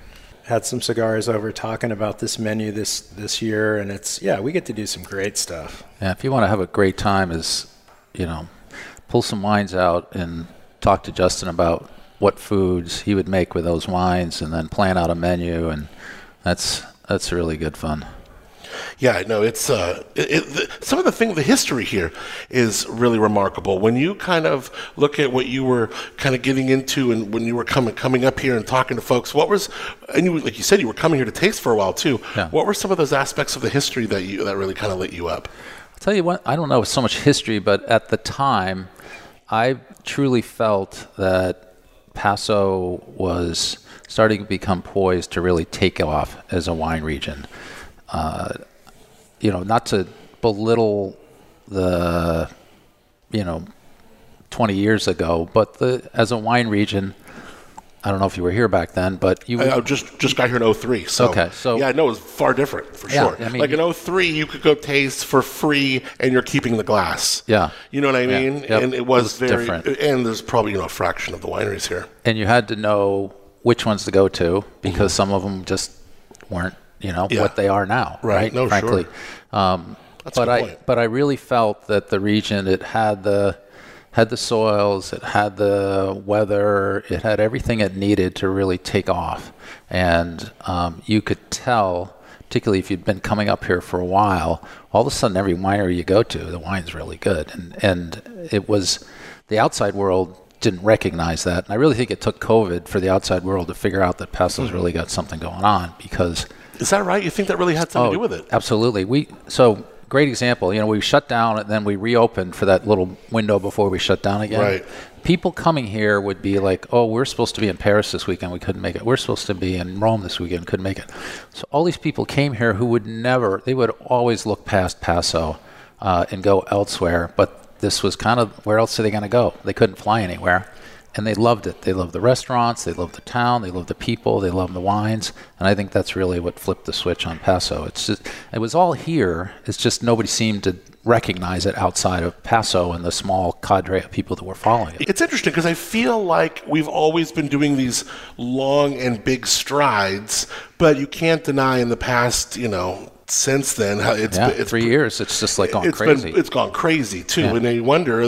had some cigars over talking about this menu this this year, and it's yeah, we get to do some great stuff. Yeah, if you want to have a great time, is you know, pull some wines out and talk to Justin about what foods he would make with those wines, and then plan out a menu, and that's that's really good fun. Yeah, no, it's uh, it, it, the, some of the thing, the history here is really remarkable. When you kind of look at what you were kind of getting into, and when you were coming coming up here and talking to folks, what was, and you like you said, you were coming here to taste for a while too. Yeah. What were some of those aspects of the history that you that really kind of lit you up? I'll tell you what, I don't know so much history, but at the time, I truly felt that Paso was starting to become poised to really take off as a wine region. Uh, you know, not to belittle the, you know, 20 years ago, but the as a wine region, I don't know if you were here back then, but you I, I just just got here in 03. So Okay, so- yeah, no, it was far different for Yeah, sure. I mean, like in 03, you could go taste for free, and you're keeping the glass. Yeah. you know what I Yeah, mean. yep. And it was, It was very different. And there's probably you know a fraction of the wineries here. and you had to know which ones to go to because mm-hmm. some of them just weren't, you know, Mm-hmm. Yeah. what they are now, Right. right? No, sure. Um, but I, point. but I really felt that the region it had the had the soils, it had the weather, it had everything it needed to really take off, and um, you could tell. Particularly if you'd been coming up here for a while, all of a sudden every winery you go to, the wine's really good, and and it was the outside world didn't recognize that. And I really think it took COVID for the outside world to figure out that Paso's really got something going on because Is that right? You think that really had something to do with it? Absolutely. We so great example. You know, we shut down and then we reopened for that little window before we shut down again. Right. People coming here would be like, "Oh, we're supposed to be in Paris this weekend. We couldn't make it. We're supposed to be in Rome this weekend. Couldn't make it." So all these people came here who would never. They would always look past Paso uh, and go elsewhere. But this was kind of where else are they going to go? They couldn't fly anywhere and they loved it. They loved the restaurants, they loved the town, they loved the people, they loved the wines, and I think that's really what flipped the switch on Paso. It's just it was all here. It's just nobody seemed to recognize it outside of Paso and the small cadre of people that were following it. It's interesting because I feel like we've always been doing these long and big strides, but you can't deny in the past, you know, since then it's Yeah, been, it's three years. It's just like gone it's crazy. been it's gone crazy too, Yeah. and then you wonder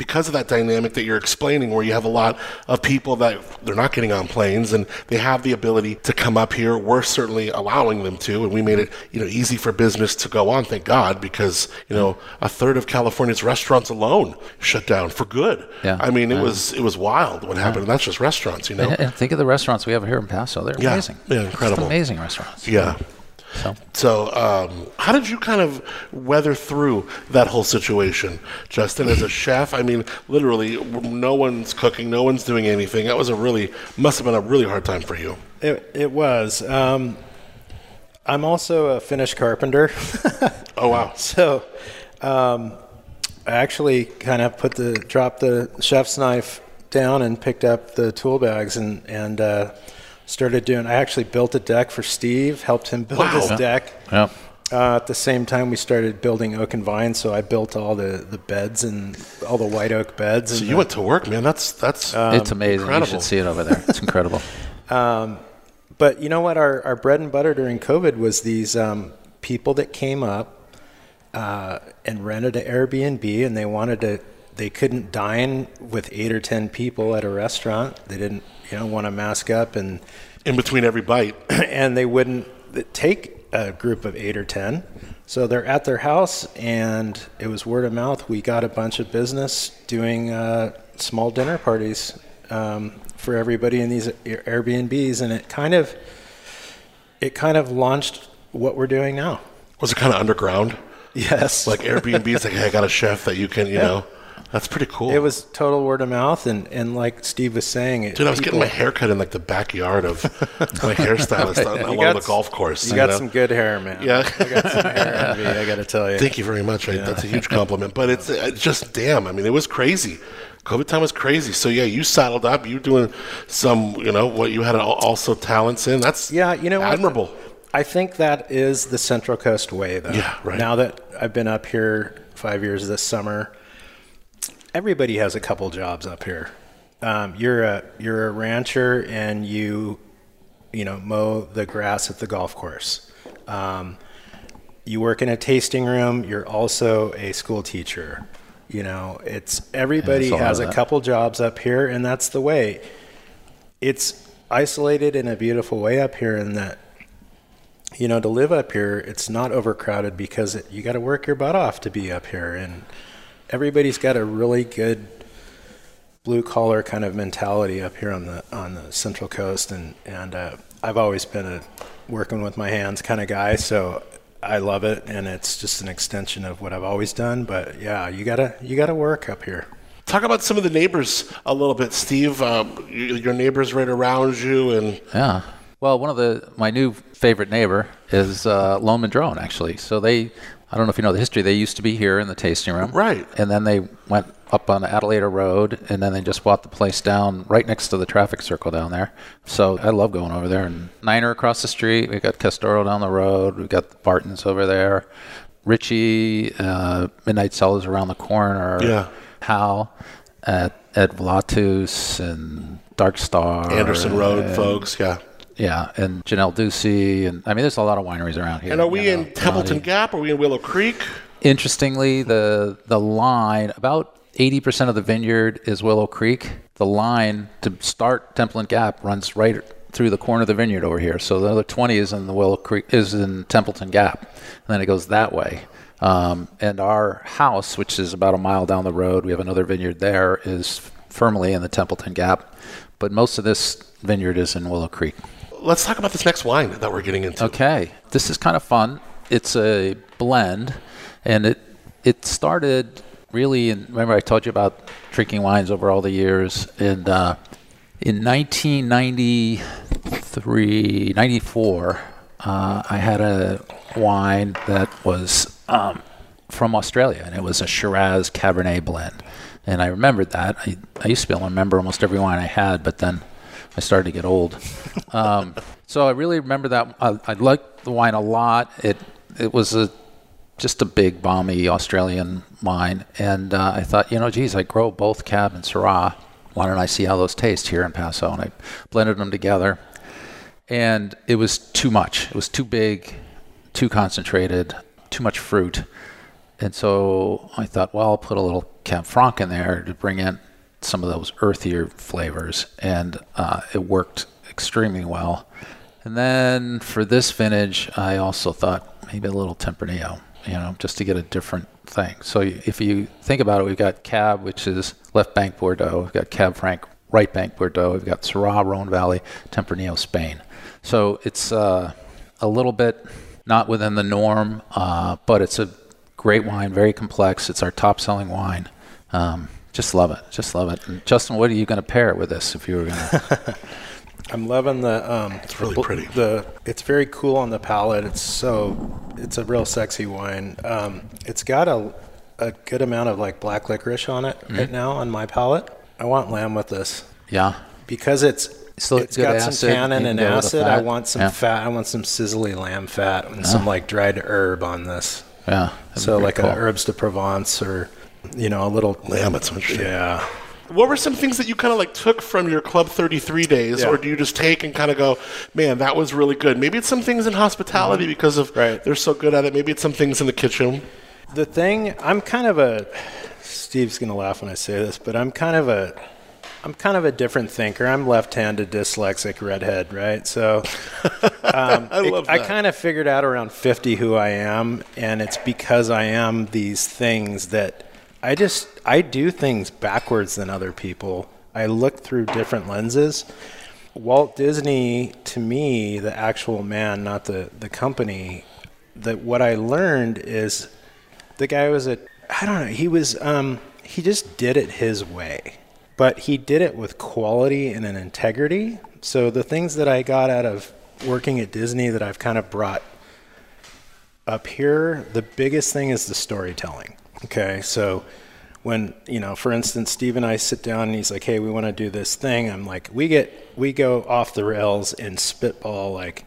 because of that dynamic that you're explaining, where you have a lot of people that they're not getting on planes and they have the ability to come up here. We're certainly allowing them to, and we made it you know easy for business to go on. Thank God, because you know a third of California's restaurants alone shut down for good. Yeah. I mean it was it was wild what happened. And that's just restaurants, you know. and, and think of the restaurants we have here in Paso. They're Yeah, amazing. yeah, Just incredible. amazing restaurants. Yeah. So So, um, how did you kind of weather through that whole situation, Justin? As a chef, I mean, literally, no one's cooking, no one's doing anything. That was a really must have been a really hard time for you. It, it was. Um, I'm also a Finnish carpenter. Oh wow! So, um, I actually kind of put the dropped the chef's knife down and picked up the tool bags and and uh, started doing. I actually built a deck for Steve, helped him build Wow. his deck. yeah. Uh, at the same time, we started building oak and vine, so I built all the, the beds and all the white oak beds. So and you the- went to work, man. That's that's it's amazing. incredible. You should see it over there. It's incredible. But you know what? Our, our bread and butter during COVID was these um, people that came up uh, and rented an Airbnb and they wanted to, they couldn't dine with eight or 10 people at a restaurant. They didn't, you know, want to mask up and, in between every bite. and they wouldn't take a group of eight or 10. So they're at their house and it was word of mouth. We got a bunch of business doing uh, small dinner parties um, for everybody in these Airbnbs. And it kind of, it kind of launched what we're doing now. Was it kind of underground, Yes. like Airbnb's? like, hey, I got a chef that you can, you Yeah. know. That's pretty cool. it was total word of mouth. And, and like Steve was saying, it, Dude, I was getting my hair cut in like the backyard of my hairstylist on, along got the golf course. You got know? some good hair, man. Yeah. I got some hair envy, I got to tell you. Thank you very much. I, That's a huge compliment. But it's uh, just damn. I mean, it was crazy. COVID time was crazy. So yeah, you saddled up. You're doing some, you know, what you had also talents in. That's Yeah, you know what? admirable. I think that is the Central Coast way, though. Yeah, right. Now that I've been up here five years this summer, everybody has a couple jobs up here. Um, you're a you're a rancher and you, you know, mow the grass at the golf course. Um, you work in a tasting room. You're also a school teacher. You know, it's everybody has a couple jobs up here, and that's the way. It's isolated in a beautiful way up here in that you know, to live up here, it's not overcrowded because it, you got to work your butt off to be up here, and everybody's got a really good blue collar kind of mentality up here on the on the Central Coast, and and uh, I've always been a working with my hands kind of guy, so I love it, and it's just an extension of what I've always done. But yeah, you gotta you gotta work up here. Talk about some of the neighbors a little bit, Steve. Um, your neighbors right around you, and Yeah. Well, one of the my new favorite neighbor is uh, Lone Madrone, actually. So they, I don't know if you know the history. They used to be here in the tasting room, Right. And then they went up on Adelaide Road, and then they just bought the place down right next to the traffic circle down there. So I love going over there. And Niner across the street. We got Castoro down the road. We got the Bartons over there. Richie, uh, Midnight Cellars around the corner. Yeah. Hal at Ed Vlatus and Dark Star. Anderson Road and- folks. Yeah. Yeah, and Janell Dusi, and I mean, there's a lot of wineries around here. And are we you know, in Templeton Donnie. Gap? Are we in Willow Creek? Interestingly, the the line about 80% of the vineyard is Willow Creek. The line to start Templeton Gap runs right through the corner of the vineyard over here. So the other 20 is in the Willow Creek is in Templeton Gap, and then it goes that way. Um, and our house, which is about a mile down the road, we have another vineyard there, is firmly in the Templeton Gap. But most of this vineyard is in Willow Creek. Let's talk about this next wine that we're getting into. Okay, this is kind of fun. It's a blend, and it it started really. In, remember, I told you about drinking wines over all the years, and uh, in 1993, 94, uh, I had a wine that was um, from Australia, and it was a Shiraz Cabernet blend. And I remembered that. I, I used to be able to remember almost every wine I had, but then I started to get old. Um, so I really remember that. I, I liked the wine a lot. It it was a just a big, balmy Australian wine, and uh, I thought, you know, geez, I grow both Cab and Syrah. Why don't I see how those taste here in Paso? And I blended them together, and it was too much. It was too big, too concentrated, too much fruit. And so I thought, well, I'll put a little Cab Franc in there to bring in some of those earthier flavors, and uh, it worked extremely well. And then for this vintage, I also thought maybe a little Tempranillo, you know, just to get a different thing. So if you think about it, we've got Cab, which is left bank Bordeaux. We've got Cab Franc, right bank Bordeaux. We've got Syrah, Rhone Valley, Tempranillo, Spain. So it's uh, a little bit not within the norm, uh, but it's a great wine, very complex. It's our top selling wine. Um, just love it. Just love it. And Justin, what are you going to pair it with this if you were going to? I'm loving the. Um, it's really pretty. The it's very cool on the palate. It's so it's a real sexy wine. Um, it's got a a good amount of like black licorice on it Mm-hmm. right now on my palate. I want lamb with this yeah. because it's Still it's good got acid, some tannin you and can go with the acid. I want some Yeah. fat. I want some sizzly lamb fat and some like dried herb on this. Yeah. So like cool. a herbs de Provence or you know a little Lamb, that's interesting. yeah. What were some things that you kind of like took from your Club 33 days, Yeah. or do you just take and kind of go, man, that was really good? Maybe it's some things in hospitality because of Mm-hmm. Right. they're so good at it. Maybe it's some things in the kitchen. The thing, I'm kind of a. Steve's gonna laugh when I say this, but I'm kind of a. I'm kind of a different thinker. I'm left-handed, dyslexic, redhead, right? So um, I it- love I kind of figured out around 50 who I am, and it's because I am these things that I just I do things backwards than other people. I look through different lenses. Walt Disney, to me, the actual man, not the the company, that what I learned is the guy was a I don't know, he was um he just did it his way. But he did it with quality and an integrity. So the things that I got out of working at Disney that I've kind of brought up here, the biggest thing is the storytelling. Okay, so when you know, for instance, Steve and I sit down and he's like, "Hey, we want to do this thing." I'm like, "We get we go off the rails and spitball like."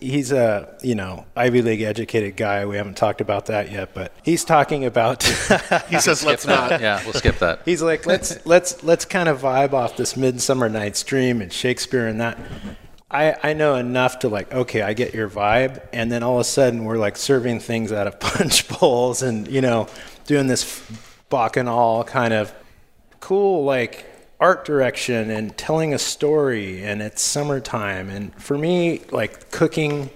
He's a you know Ivy League educated guy. We haven't talked about that yet, but he's talking about. He says, let's not. yeah, we'll skip that. He's like, let's let's let's kind of vibe off this Midsummer Night's Dream and Shakespeare and that. I I know enough to like, okay, I get your vibe, and then all of a sudden we're like serving things out of punch bowls and you know doing this bacchanal kind of cool like art direction and telling a story and it's summertime and for me like cooking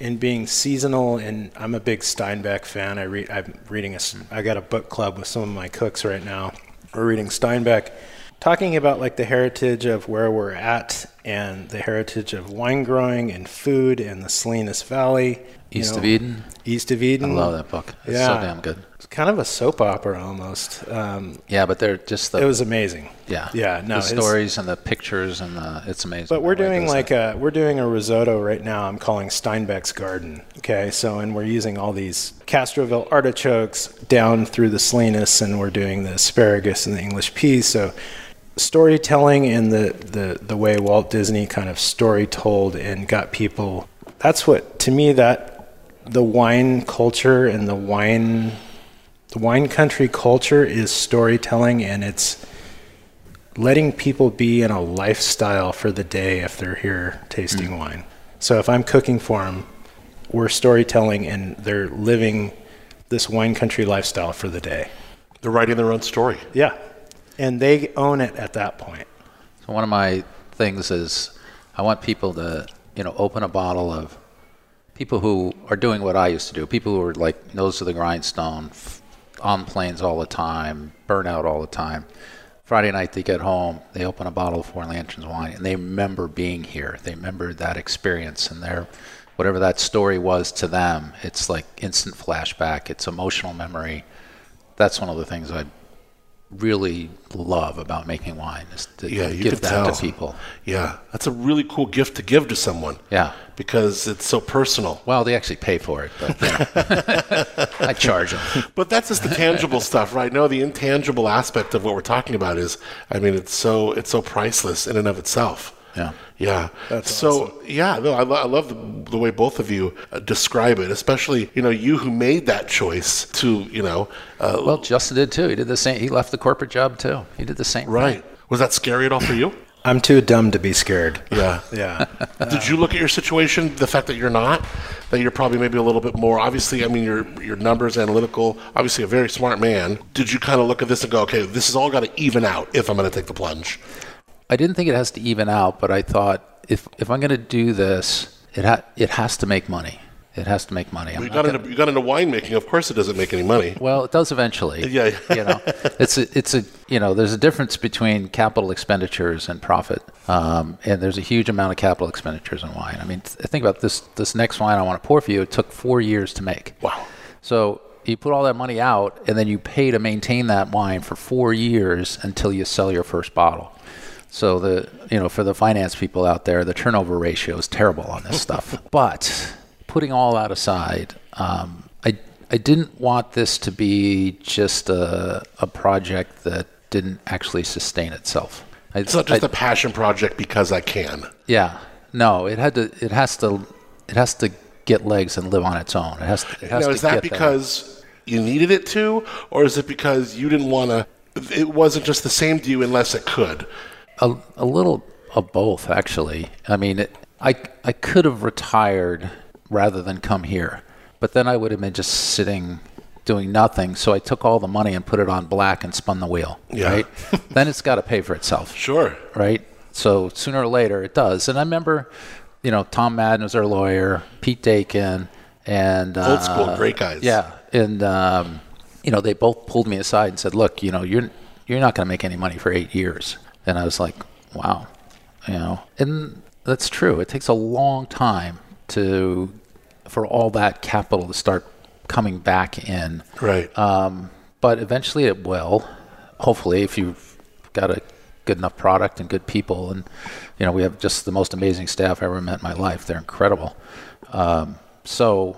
and being seasonal. And I'm a big Steinbeck fan. I read. I'm reading a hmm. i got a book club with some of my cooks right now. We're reading Steinbeck, talking about like the heritage of where we're at and the heritage of wine growing and food and the Salinas Valley. you East know, of Eden. East of eden I love that book. It's Yeah. so damn good. Kind of a soap opera almost. Um, Yeah, but they're just the it was amazing. yeah Yeah, no, the stories and the pictures and the it's amazing. But we're the way it doing like that. a we're doing a risotto right now. I'm calling Steinbeck's Garden. Okay, so and we're using all these Castroville artichokes down through the Salinas, and we're doing the asparagus and the English peas. So storytelling and the the the way Walt Disney kind of story told and got people. That's what to me that the wine culture and the wine the wine country culture is storytelling and it's letting people be in a lifestyle for the day if they're here tasting mm. wine. So if I'm cooking for them, we're storytelling and they're living this wine country lifestyle for the day. They're writing their own story. Yeah. And they own it at that point. So one of my things is I want people to, you know, open a bottle of people who are doing what I used to do. People who are like nose to the grindstone, f- on planes all the time, burnout all the time. Friday night they get home, they open a bottle of Four Lanterns wine, and they remember being here. They remember that experience, and their whatever that story was to them. It's like instant flashback. It's emotional memory. That's one of the things I really love about making wine is to Yeah, you give that tell. to people. Yeah, that's a really cool gift to give to someone. Yeah. because it's so personal. Well, they actually pay for it, but know. I charge them. But that's just the tangible stuff, right? No, the intangible aspect of what we're talking about is, I mean, it's so it's so priceless in and of itself. Yeah. Yeah. so yeah, no, I, lo- I love the, the way both of you uh, describe it, especially you know you who made that choice to you know uh, Well, Justin did too. He did the same. He left the corporate job too. He did the same. thing. right. Was that scary at all for you? I'm too dumb to be scared. Yeah. Yeah. Did you look at your situation, the fact that you're not, that you're probably maybe a little bit more obviously, I mean your your numbers analytical, obviously a very smart man. Did you kind of look at this and go, okay, this has all got to even out if I'm going to take the plunge? I didn't think it has to even out, but I thought if if I'm going to do this, it ha- it has to make money. It has to make money. I'm You got gonna- into you got into winemaking. Of course, it doesn't make any money. Well, it does eventually. Yeah. you know, it's a, it's a, you know, there's a difference between capital expenditures and profit, um, and there's a huge amount of capital expenditures in wine. I mean, th- think about this. This next wine I want to pour for you. It took four years to make. Wow. So you put all that money out, and then you pay to maintain that wine for four years until you sell your first bottle. So the you know for the finance people out there, the turnover ratio is terrible on this stuff. But putting all that aside, um, I I didn't want this to be just a a project that didn't actually sustain itself. I, It's not just I- a passion project because I can. yeah. No, it had to. It has to. It has to get legs and live on its own. It has. To, it has Now, to is that get there. because you needed it to, or is it because you didn't want to? It wasn't just the same to you unless it could. A, a little of both, actually. I mean, it, I I could have retired rather than come here, but then I would have been just sitting doing nothing. So I took all the money and put it on black and spun the wheel. Yeah. Right. then it's got to pay for itself. Sure. Right. So sooner or later it does. And I remember, you know, Tom Madden was our lawyer, Pete Dakin, and uh, Old school, great guys. Yeah, and um, you know, they both pulled me aside and said, "Look, you know, you're you're not going to make any money for eight years." And I was like, "Wow," you know, and that's true. It takes a long time to for all that capital to start coming back in. Right. Um, but eventually it will. Hopefully, if you've got a good enough product and good people, and you know, we have just the most amazing staff I ever met in my life. They're incredible. Um, so,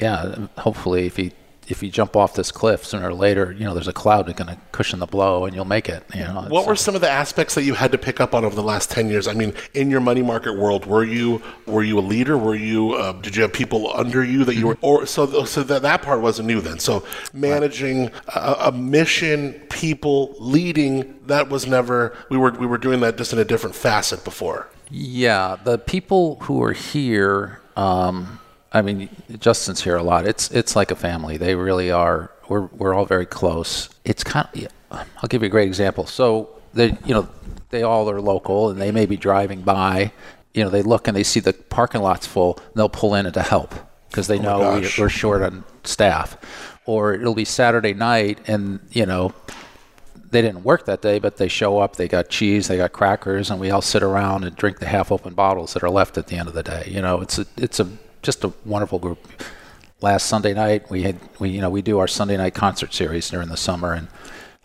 yeah, hopefully, if you if you jump off this cliff sooner or later, you know, there's a cloud that's going to cushion the blow, and you'll make it. You know, What were some of the aspects that you had to pick up on over the last ten years? I mean, in your money market world, were you were you a leader? Were you uh, did you have people under you that you were, or so so that that part wasn't new then? So managing a, a mission, people, leading that was never we were we were doing that just in a different facet before. Yeah, the people who are here, um, I mean, Justin's here a lot. It's it's like a family. They really are. We're we're all very close. It's kind of. I'll give you a great example. So they, you know, they all are local, and they may be driving by, you know, they look and they see the parking lot's full, and they'll pull in to help because they oh know we, we're short on staff. Or it'll be Saturday night, and you know, they didn't work that day, but they show up. They got cheese, they got crackers, and we all sit around and drink the half-open bottles that are left at the end of the day. You know, it's a, it's a just a wonderful group. Last Sunday night, we had we you know we do our Sunday night concert series during the summer, and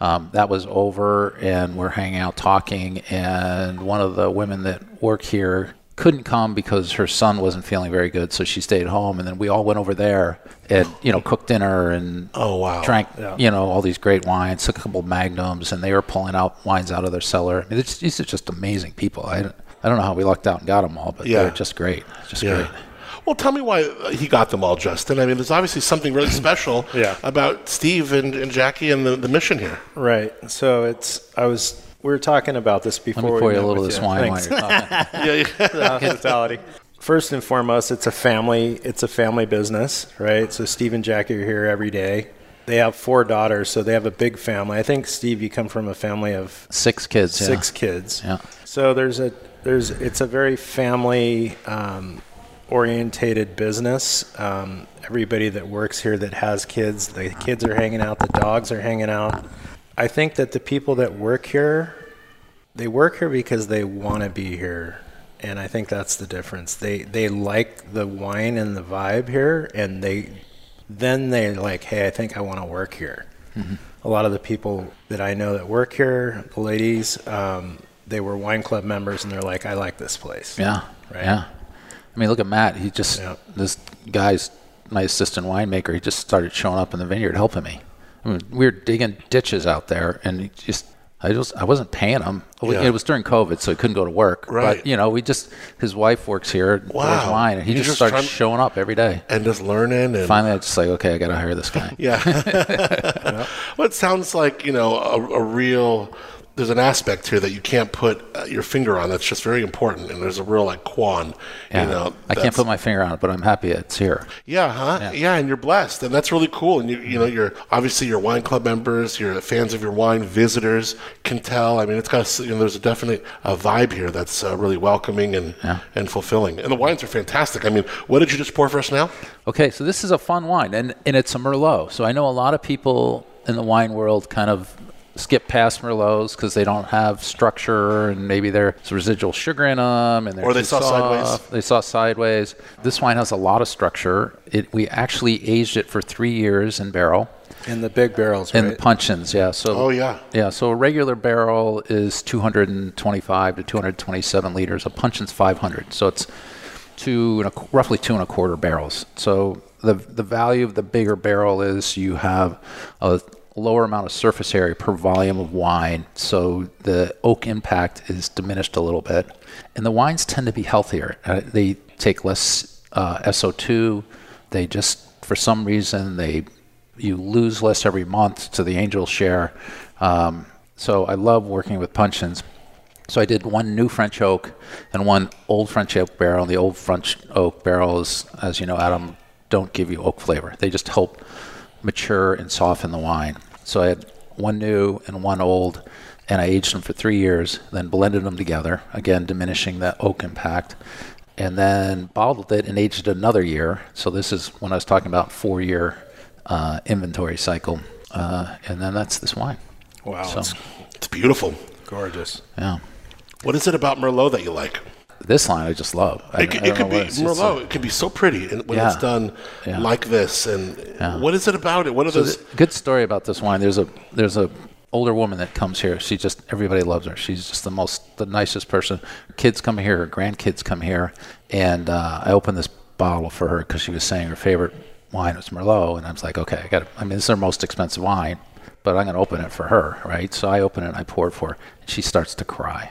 um, that was over, and we're hanging out talking. And one of the women that work here couldn't come because her son wasn't feeling very good, so she stayed home. And then we all went over there and you know cooked dinner and Oh, wow. drank you know all these great wines, took a couple magnums, and they were pulling out wines out of their cellar. I mean, these are just amazing people. I don't, I don't know how we lucked out and got them all, but Yeah. they're just great, just Yeah. great. Well, tell me why uh, he got them all, Justin. I mean, there's obviously something really special Yeah. about Steve and, and Jackie and the, the mission here. Right. So it's I was we were talking about this before. Let me pour you a little of this you. wine Thanks. while you're talking. Yeah, yeah. the hospitality. First and foremost, it's a family. It's a family business, right? So Steve and Jackie are here every day. They have four daughters, so they have a big family. I think Steve, you come from a family of Six kids. yeah. six kids. Yeah. So there's a there's it's a very family um, orientated business. Um, everybody that works here that has kids, the kids are hanging out, the dogs are hanging out. I think that the people that work here, they work here because they want to be here, and I think that's the difference. They they like the wine and the vibe here, and they then they're like, hey, I think I want to work here. A lot of the people that I know that work here, the ladies, um, they were wine club members, and they're like, I like this place. Yeah. Right. Yeah. I mean, look at Matt. He just Yeah. this guy's my assistant winemaker. He just started showing up in the vineyard helping me. I mean, we were digging ditches out there, and he just I just I wasn't paying him. Yeah. It was during COVID, so he couldn't go to work. Right. But you know, we just his wife works here, Wow. Wine, and he just, started trying- showing up every day. And just learning and Finally, I just like, okay, I got to hire this guy. Yeah. Well, it sounds like, you know, a, a real, there's an aspect here that you can't put uh, your finger on that's just very important. And there's a real, like, quan, Yeah. you know. I can't put my finger on it, but I'm happy it's here. Yeah, huh? Yeah. and you're blessed. And that's really cool. And you, you know, you're obviously your wine club members, you're fans of your wine, visitors can tell. I mean, it's got, a, you know, there's a definite uh, vibe here that's uh, really welcoming and, Yeah. and fulfilling. And the wines are fantastic. I mean, what did you just pour for us now? Okay, so this is a fun wine, and, and it's a Merlot. So I know a lot of people in the wine world kind of skip past Merlots because they don't have structure and maybe there's residual sugar in them, and they're Or they too saw Sideways. They saw sideways. This wine has a lot of structure. It we actually aged it for three years in barrel. In the big barrels, In right? the puncheons, yeah. So Oh, yeah. yeah. So a regular barrel is 225 to 227 liters. A puncheon's 500. So it's two and a, roughly two and a quarter barrels. So the the value of the bigger barrel is you have a lower amount of surface area per volume of wine, so the oak impact is diminished a little bit, and the wines tend to be healthier. Uh, they take less uh, SO2. They just for some reason they you lose less every month to the angel share. Um, so I love working with puncheons. So I did one new French oak and one old French oak barrel. The old French oak barrels, as you know, Adam, don't give you oak flavor. They just help mature and soften the wine. So I had one new and one old, and I aged them for three years, then blended them together, again diminishing that oak impact, and then bottled it and aged it another year. So this is when I was talking about four-year uh, inventory cycle, uh, and then that's this wine. wow, So it's It's beautiful. gorgeous. yeah. What is it about Merlot that you like? This line I just love. I, It, it could be what it is. It's Merlot. It can be so pretty and when Yeah. it's done Yeah. like this. And Yeah. what is it about it? What are So those? th- good story about this wine. There's a there's a older woman that comes here. She just everybody loves her. She's just the most the nicest person. Kids come here. Her grandkids come here, and uh, I opened this bottle for her because she was saying her favorite wine was Merlot, and I was like, okay, I got. I mean, this is her most expensive wine, but I'm gonna open it for her, right? So I open it and I pour it for her. And she starts to cry.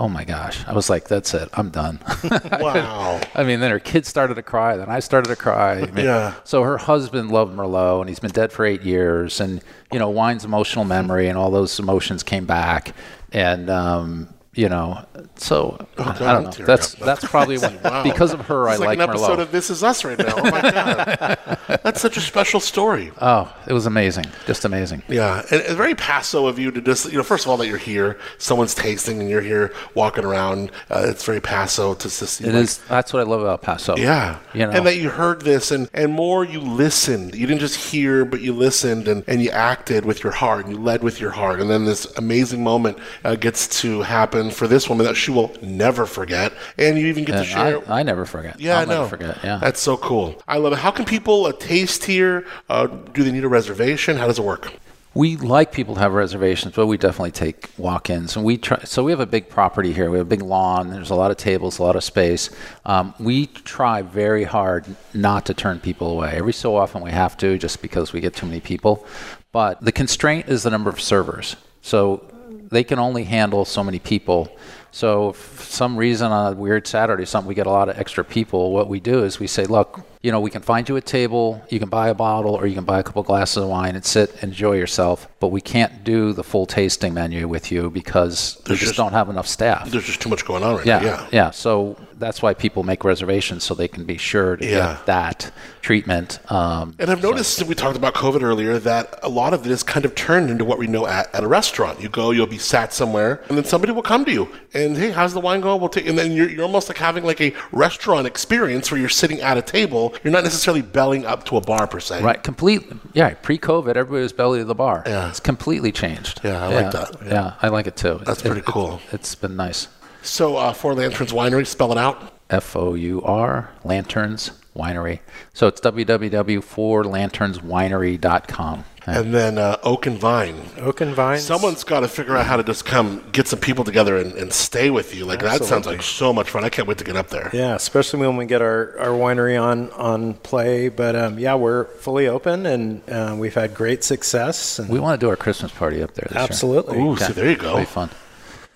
Oh my gosh! I was like, that's it. I'm done. wow. I mean, then her kids started to cry. Then I started to cry. I mean, Yeah. So her husband loved Merlot, and he's been dead for eight years. And you know, wine's emotional memory, and all those emotions came back. And um, you know. So I God, don't know. That's that's probably Wow. because of her. It's I like like an episode of This Is Us right now. Oh my god, that's such a special story. oh, it was amazing, just amazing. Yeah, and it's very Paso of you to just, you know, first of all, that you're here, someone's tasting, and you're here walking around. Uh, it's very Paso to just see. It like, is. That's what I love about Paso. Yeah, you know. and that you heard this, and and more you listened. You didn't just hear, but you listened, and and you acted with your heart, and you led with your heart, and then this amazing moment uh, gets to happen for this woman that she will never forget, and you even get to share. I, I never forget. Yeah, I'll I know. never forget. Yeah. That's so cool. I love it. How can people uh, taste here? Uh, do they need a reservation? How does it work? We like people to have reservations, but we definitely take walk-ins, and we try. So we have a big property here. We have a big lawn. There's a lot of tables, a lot of space. Um, we try very hard not to turn people away. Every so often we have to, just because we get too many people. But the constraint is the number of servers. So they can only handle so many people. So some reason on a weird Saturday, something, we get a lot of extra people. What we do is we say, look, you know, we can find you a table, you can buy a bottle, or you can buy a couple glasses of wine and sit, enjoy yourself. But we can't do the full tasting menu with you because we just, just- don't have enough staff. There's just too much going on right Yeah, now. Yeah. yeah, So that's why people make reservations so they can be sure to Yeah. get that treatment. Um, And I've noticed we talked about COVID earlier that a lot of this kind of turned into what we know at, at a restaurant. You go, you'll be sat somewhere, and then somebody will come to you and hey, how's the wine going? We'll take, and then you're, you're almost like having like a restaurant experience where you're sitting at a table. You're not necessarily belling up to a bar per se. Right, complete. Yeah, pre-COVID, everybody was belly to the bar. Yeah. it's completely changed. Yeah, I like that. Yeah. I like it too. That's It- pretty it- cool. it's been nice. So, uh, Four Lanterns Winery, spell it out. F O U R Lanterns Winery. So it's www.fourlanternswinery.com. And then uh, Oak and Vine. Oak and Vine. Someone's got to figure out how to just come get some people together and, and stay with you. Like that sounds like so much fun. I can't wait to get up there. Yeah, especially when we get our, our winery on on play. But um, yeah, we're fully open and uh, we've had great success. And We want to do our Christmas party up there this absolutely. Ooh, see, there you go. year. It'll be fun.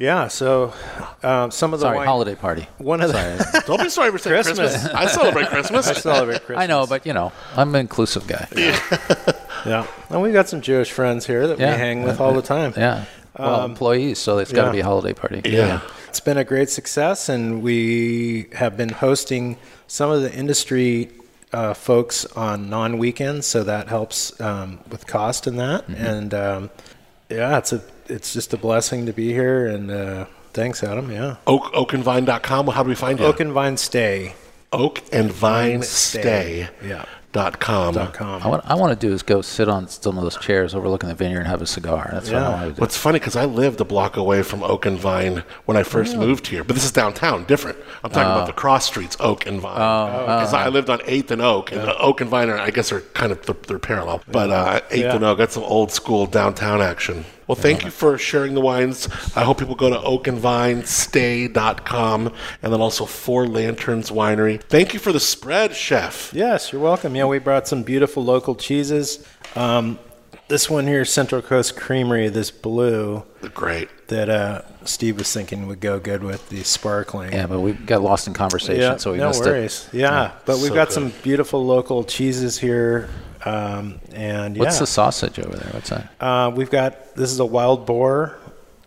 Yeah. So um, some of the Sorry, wine- holiday party. One of the Sorry. Don't be sorry for saying Christmas. Christmas. I celebrate Christmas. I celebrate Christmas. I know, but you know, I'm an inclusive guy. yeah, yeah. and we've got some Jewish friends here that Yeah. we hang with all the time. Yeah. Well, employees, so it's got to yeah. be a holiday party. yeah. It's been a great success, and we have been hosting some of the industry uh, folks on non weekends, so that helps um, with cost in that. And um, yeah, it's a it's just a blessing to be here. And uh, thanks, Adam. Yeah, Oak, oakandvine.com. Well, how do we find you? Oak and Vine Stay. Oak and Vine Stay. Yeah. Dot com. Dot com. I want, I want to do is go sit on some of those chairs overlooking the vineyard and have a cigar. That's what I want to do. What's funny because I lived a block away from Oak and Vine when I first moved here, but this is downtown, different. I'm talking about the cross streets, Oak and Vine. Because I lived on Eighth and Oak, and uh, Oak and Vine are, I guess, are kind of they're parallel. But uh, Eighth Yeah. and Oak, that's some old school downtown action. Well, thank you for sharing the wines. I hope people go to oakandvinestay.com and then also Four Lanterns Winery. Thank you for the spread, chef. Yes, you're welcome. Yeah, we brought some beautiful local cheeses. Um, this one here, Central Coast Creamery, this blue Great. that uh, Steve was thinking would go good with the sparkling. Yeah, but we got lost in conversation, so we no missed worries. Yeah, but we've So got good. some beautiful local cheeses here, um, and it. What's yeah, the sausage over there? What's that? uh, we've got this is a wild boar.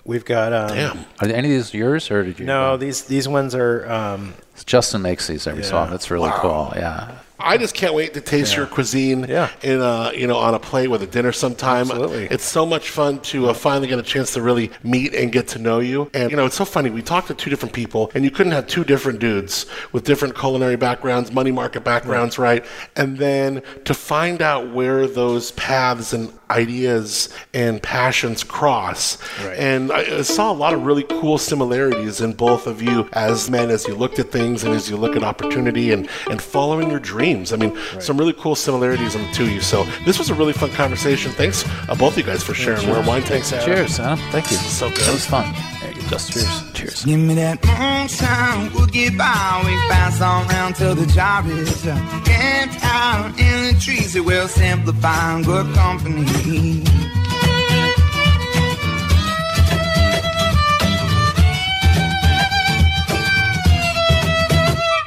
We've got um, Damn. Are any of these yours, or did you? No, these these ones are um, Justin makes these every so often. That's really cool. Yeah. I just can't wait to taste your cuisine Yeah. in a, you know on a plate with a dinner sometime. Absolutely. It's so much fun to uh, finally get a chance to really meet and get to know you. And you know, it's so funny. We talked to two different people, and you couldn't have two different dudes with different culinary backgrounds, money market backgrounds, right? And then to find out where those paths and ideas and passions cross. Right. And I I saw a lot of really cool similarities in both of you as men as you looked at things and as you look at opportunity and, and following your dreams. I mean, some really cool similarities in the two of you. So this was a really fun conversation. Thanks, uh, both of you guys, for sharing where wine takes us. Cheers, Adam. Thank you. So good. That was fun. There. Just cheers. Cheers. Give me that moonshine, we'll get by. We pass on round till the job is done. Camped out in the trees, it will simplify good company.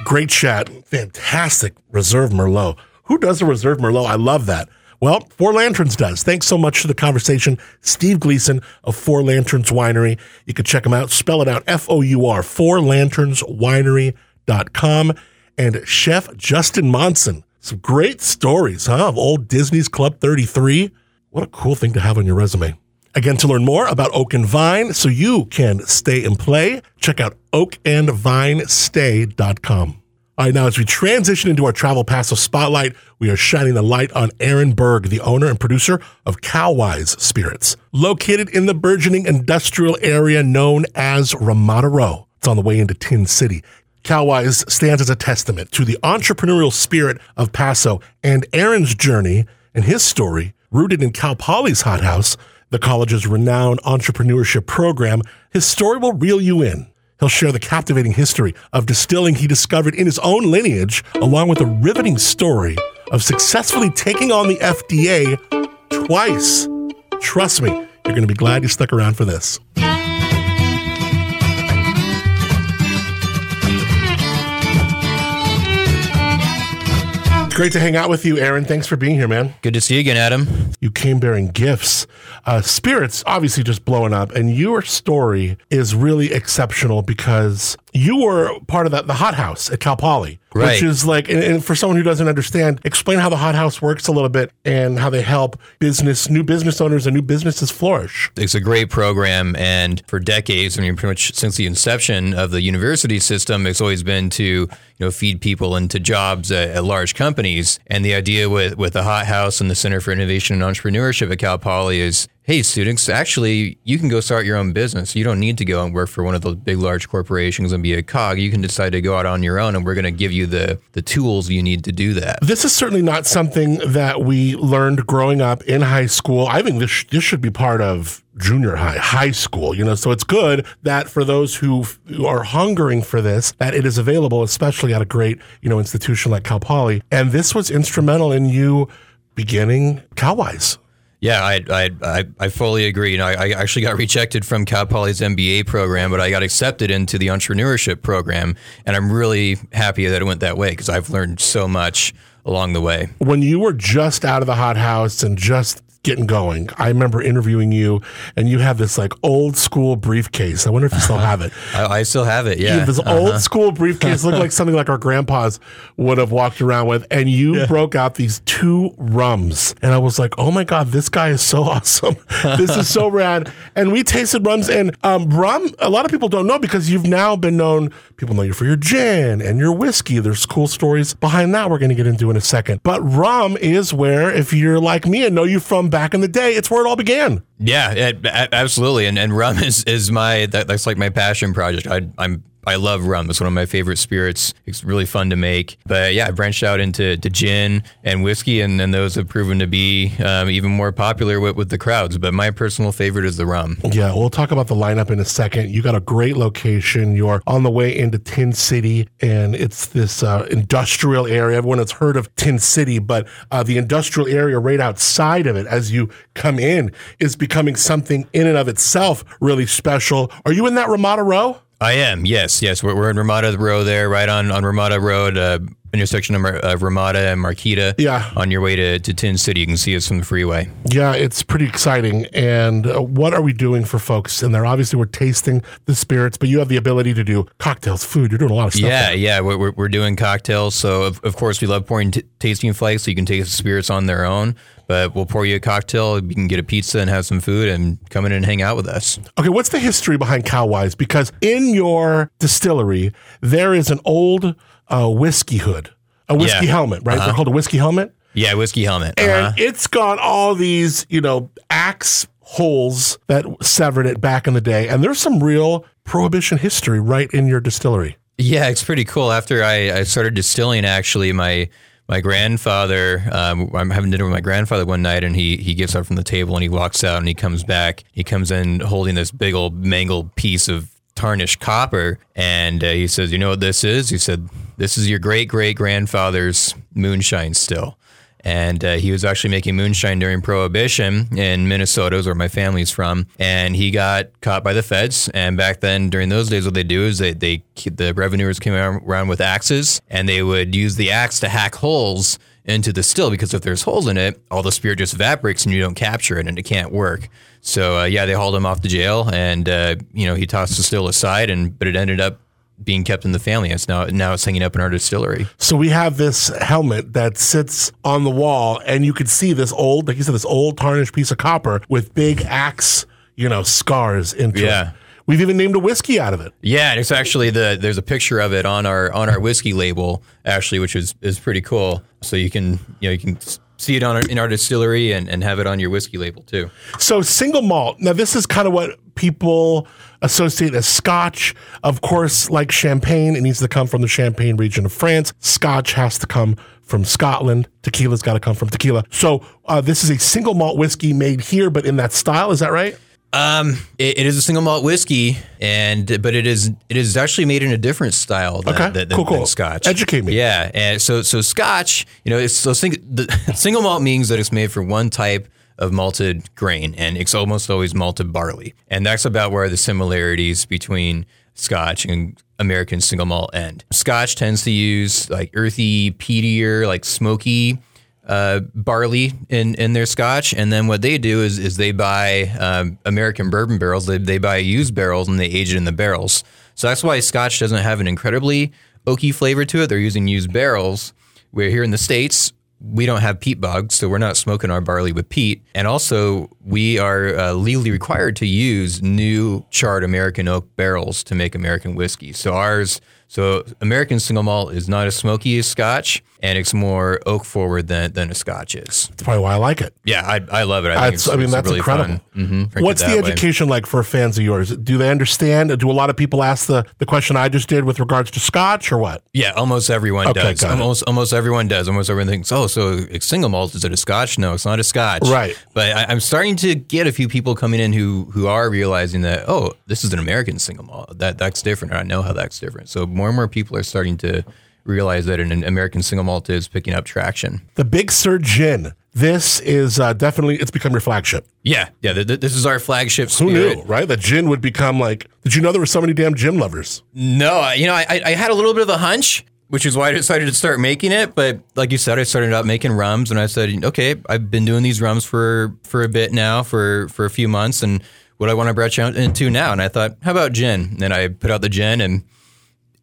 Great chat. Fantastic Reserve Merlot. Who does a Reserve Merlot? I love that. Well, Four Lanterns does. Thanks so much for the conversation. Steve Gleason of Four Lanterns Winery. You can check them out. Spell it out F O U R, Four Lanterns fourlanternswinery.com. And Chef Justin Monson. Some great stories, huh? Of old Disney's Club 33. What a cool thing to have on your resume. Again, to learn more about Oak and Vine so you can stay and play, check out oakandvinestay.com. All right, now as we transition into our Travel Paso spotlight, we are shining the light on Aaron Berg, the owner and producer of Calwise Spirits, located in the burgeoning industrial area known as Ramada Row. It's on the way into Tin City. Calwise stands as a testament to the entrepreneurial spirit of Paso and Aaron's journey and his story, rooted in Cal Poly's hothouse, the college's renowned entrepreneurship program. His story will reel you in. He'll share the captivating history of distilling he discovered in his own lineage, along with a riveting story of successfully taking on the FDA twice. Trust me, you're going to be glad you stuck around for this. Great to hang out with you, Aaron. Thanks for being here, man. Good to see you again, Adam. You came bearing gifts. Uh, spirits obviously just blowing up, and your story is really exceptional because you were part of that the hot house at Cal Poly, Right. which is like, and, and for someone who doesn't understand, explain how the hot house works a little bit and how they help business, new business owners, and new businesses flourish. It's a great program, and for decades, I mean, pretty much since the inception of the university system, it's always been to you know feed people into jobs at, at large companies. And the idea with with the Hot House and the Center for Innovation and Entrepreneurship at Cal Poly is. Hey, students, actually, you can go start your own business. You don't need to go and work for one of the big, large corporations and be a cog. You can decide to go out on your own, and we're going to give you the, the tools you need to do that. This is certainly not something that we learned growing up in high school. I think this, this should be part of junior high, high school, you know. So it's good that for those who, are hungering for this, that it is available, especially at a great, you know, institution like Cal Poly. And this was instrumental in you beginning Calwise. Yeah, I, I, I, I fully agree. You know, I, I actually got rejected from Cal Poly's MBA program, but I got accepted into the entrepreneurship program, and I'm really happy that it went that way because I've learned so much along the way. When you were just out of the hot house and just getting going, I remember interviewing you, and you had this like old school briefcase. I wonder if you still have it. I, I still have it. Yeah, have this old school briefcase looked like something like our grandpas would have walked around with, and you broke out these two rums, and I was like, "Oh my god, this guy is so awesome! this is so rad!" And we tasted rums, and um, rum. A lot of people don't know because you've now been known. People know you for your gin and your whiskey. There's cool stories behind that. We're going to get into in a second. But rum is where, if you're like me and know you from back in the day, it's where it all began. yeah, it- absolutely. And and rum is is my that, that's like my passion project. I, I'm I love rum. It's one of my favorite spirits. It's really fun to make. But yeah, I branched out into to gin and whiskey, and, and those have proven to be um, even more popular with, with the crowds. But my personal favorite is the rum. Yeah, we'll talk about the lineup in a second. You got a great location. You're on the way into Tin City, and it's this uh, industrial area. Everyone has heard of Tin City, but uh, the industrial area right outside of it, as you come in, is becoming something in and of itself really special. Are you in that Ramada Row? I am. Yes, yes. We're, we're in Ramada Road there, right on, on Ramada Road, uh, intersection of, Mar- of Ramada and Marquita. Yeah. On your way to, to Tin City, you can see us from the freeway. Yeah, it's pretty exciting. And uh, what are we doing for folks in there? Obviously, we're tasting the spirits, but you have the ability to do cocktails, food. You're doing a lot of stuff. Yeah, there. yeah. We're, we're, we're doing cocktails. So, of, of course, we love pouring t- tasting flights so you can taste the spirits on their own. But we'll pour you a cocktail. You can get a pizza and have some food and come in and hang out with us. Okay, what's the history behind Calwise? Because in your distillery, there is an old uh, whiskey hood, a whiskey Yeah. Uh-huh. helmet, right? They're called a whiskey helmet. Yeah, whiskey helmet. And Uh-huh. it's got all these, you know, axe holes that severed it back in the day. And there's some real prohibition history right in your distillery. Yeah, it's pretty cool. After I, I started distilling, actually, my my grandfather, um, I'm having dinner with my grandfather one night, and he he gets up from the table and he walks out and he comes back. He comes in holding this big old mangled piece of tarnished copper, and uh, he says, "You know what this is?" He said, "This is your great great grandfather's moonshine still." And uh, he was actually making moonshine during Prohibition in Minnesota, is where my family's from. And he got caught by the feds. And back then, during those days, what they do is they, they the revenuers came around with axes, and they would use the axe to hack holes into the still because if there's holes in it, all the spirit just evaporates and you don't capture it and it can't work. So uh, yeah, they hauled him off the jail and uh, you know he tossed the still aside and but it ended up being kept in the family. It's now now it's hanging up in our distillery. So we have this helmet that sits on the wall, and you can see this old, like you said, this old tarnished piece of copper with big axe, you know, scars into Yeah. it. We've even named a whiskey out of it. Yeah, and it's actually the there's a picture of it on our on our whiskey label actually, which is is pretty cool. So you can you know you can see it on our, in our distillery and, and have it on your whiskey label too. So single malt. Now this is kind of what people associate as Scotch. Of course, like champagne, it needs to come from the Champagne region of France. Scotch has to come from Scotland. Tequila's got to come from tequila. So uh, this is a single malt whiskey made here, but in that style. Is that right? Um, it, it is a single malt whiskey, and but it is it is actually made in a different style than, Okay, than, cool, than cool. Scotch. Educate me. Yeah, and so so Scotch, you know, it's so sing, the single malt means that it's made for one type of malted grain, and it's almost always malted barley, and that's about where the similarities between Scotch and American single malt end. Scotch tends to use like earthy, peatier, like smoky uh, barley in, in their scotch. And then what they do is, is they buy um, American bourbon barrels. They, they buy used barrels and they age it in the barrels. So that's why scotch doesn't have an incredibly oaky flavor to it. They're using used barrels. Where here in the States, we don't have peat bogs, so we're not smoking our barley with peat. And also, we are uh, legally required to use new charred American oak barrels to make American whiskey. So ours, so American single malt is not as smoky as Scotch, and it's more oak forward than than a Scotch is. That's probably why I like it. Yeah, I, I love it. I, think it's, I mean, that's really incredible. Mm-hmm. What's the that way. education like for fans of yours? Do they understand? Do a lot of people ask the, the question I just did with regards to Scotch or what? Yeah, almost everyone Okay, does. got it. Almost almost everyone does. Almost everyone thinks, oh, so it's single malt. Is it a Scotch? No, it's not a Scotch. Right. But I, I'm starting to get a few people coming in who who are realizing that, oh, this is an American single malt. That that's different. I know how that's different. So more and more people are starting to realize that an American single malt is picking up traction. The Big Sur Gin. This is uh, definitely, it's become your flagship. Yeah, yeah. Th- th- this is our flagship Who spirit. knew, right? That gin would become like, did you know there were so many damn gin lovers? No, you know, I, I had a little bit of a hunch, which is why I decided to start making it. But like you said, I started out making rums, and I said, okay, I've been doing these rums for for a bit now, for for a few months, and what I want to branch out into now. And I thought, how about gin? And I put out the gin, and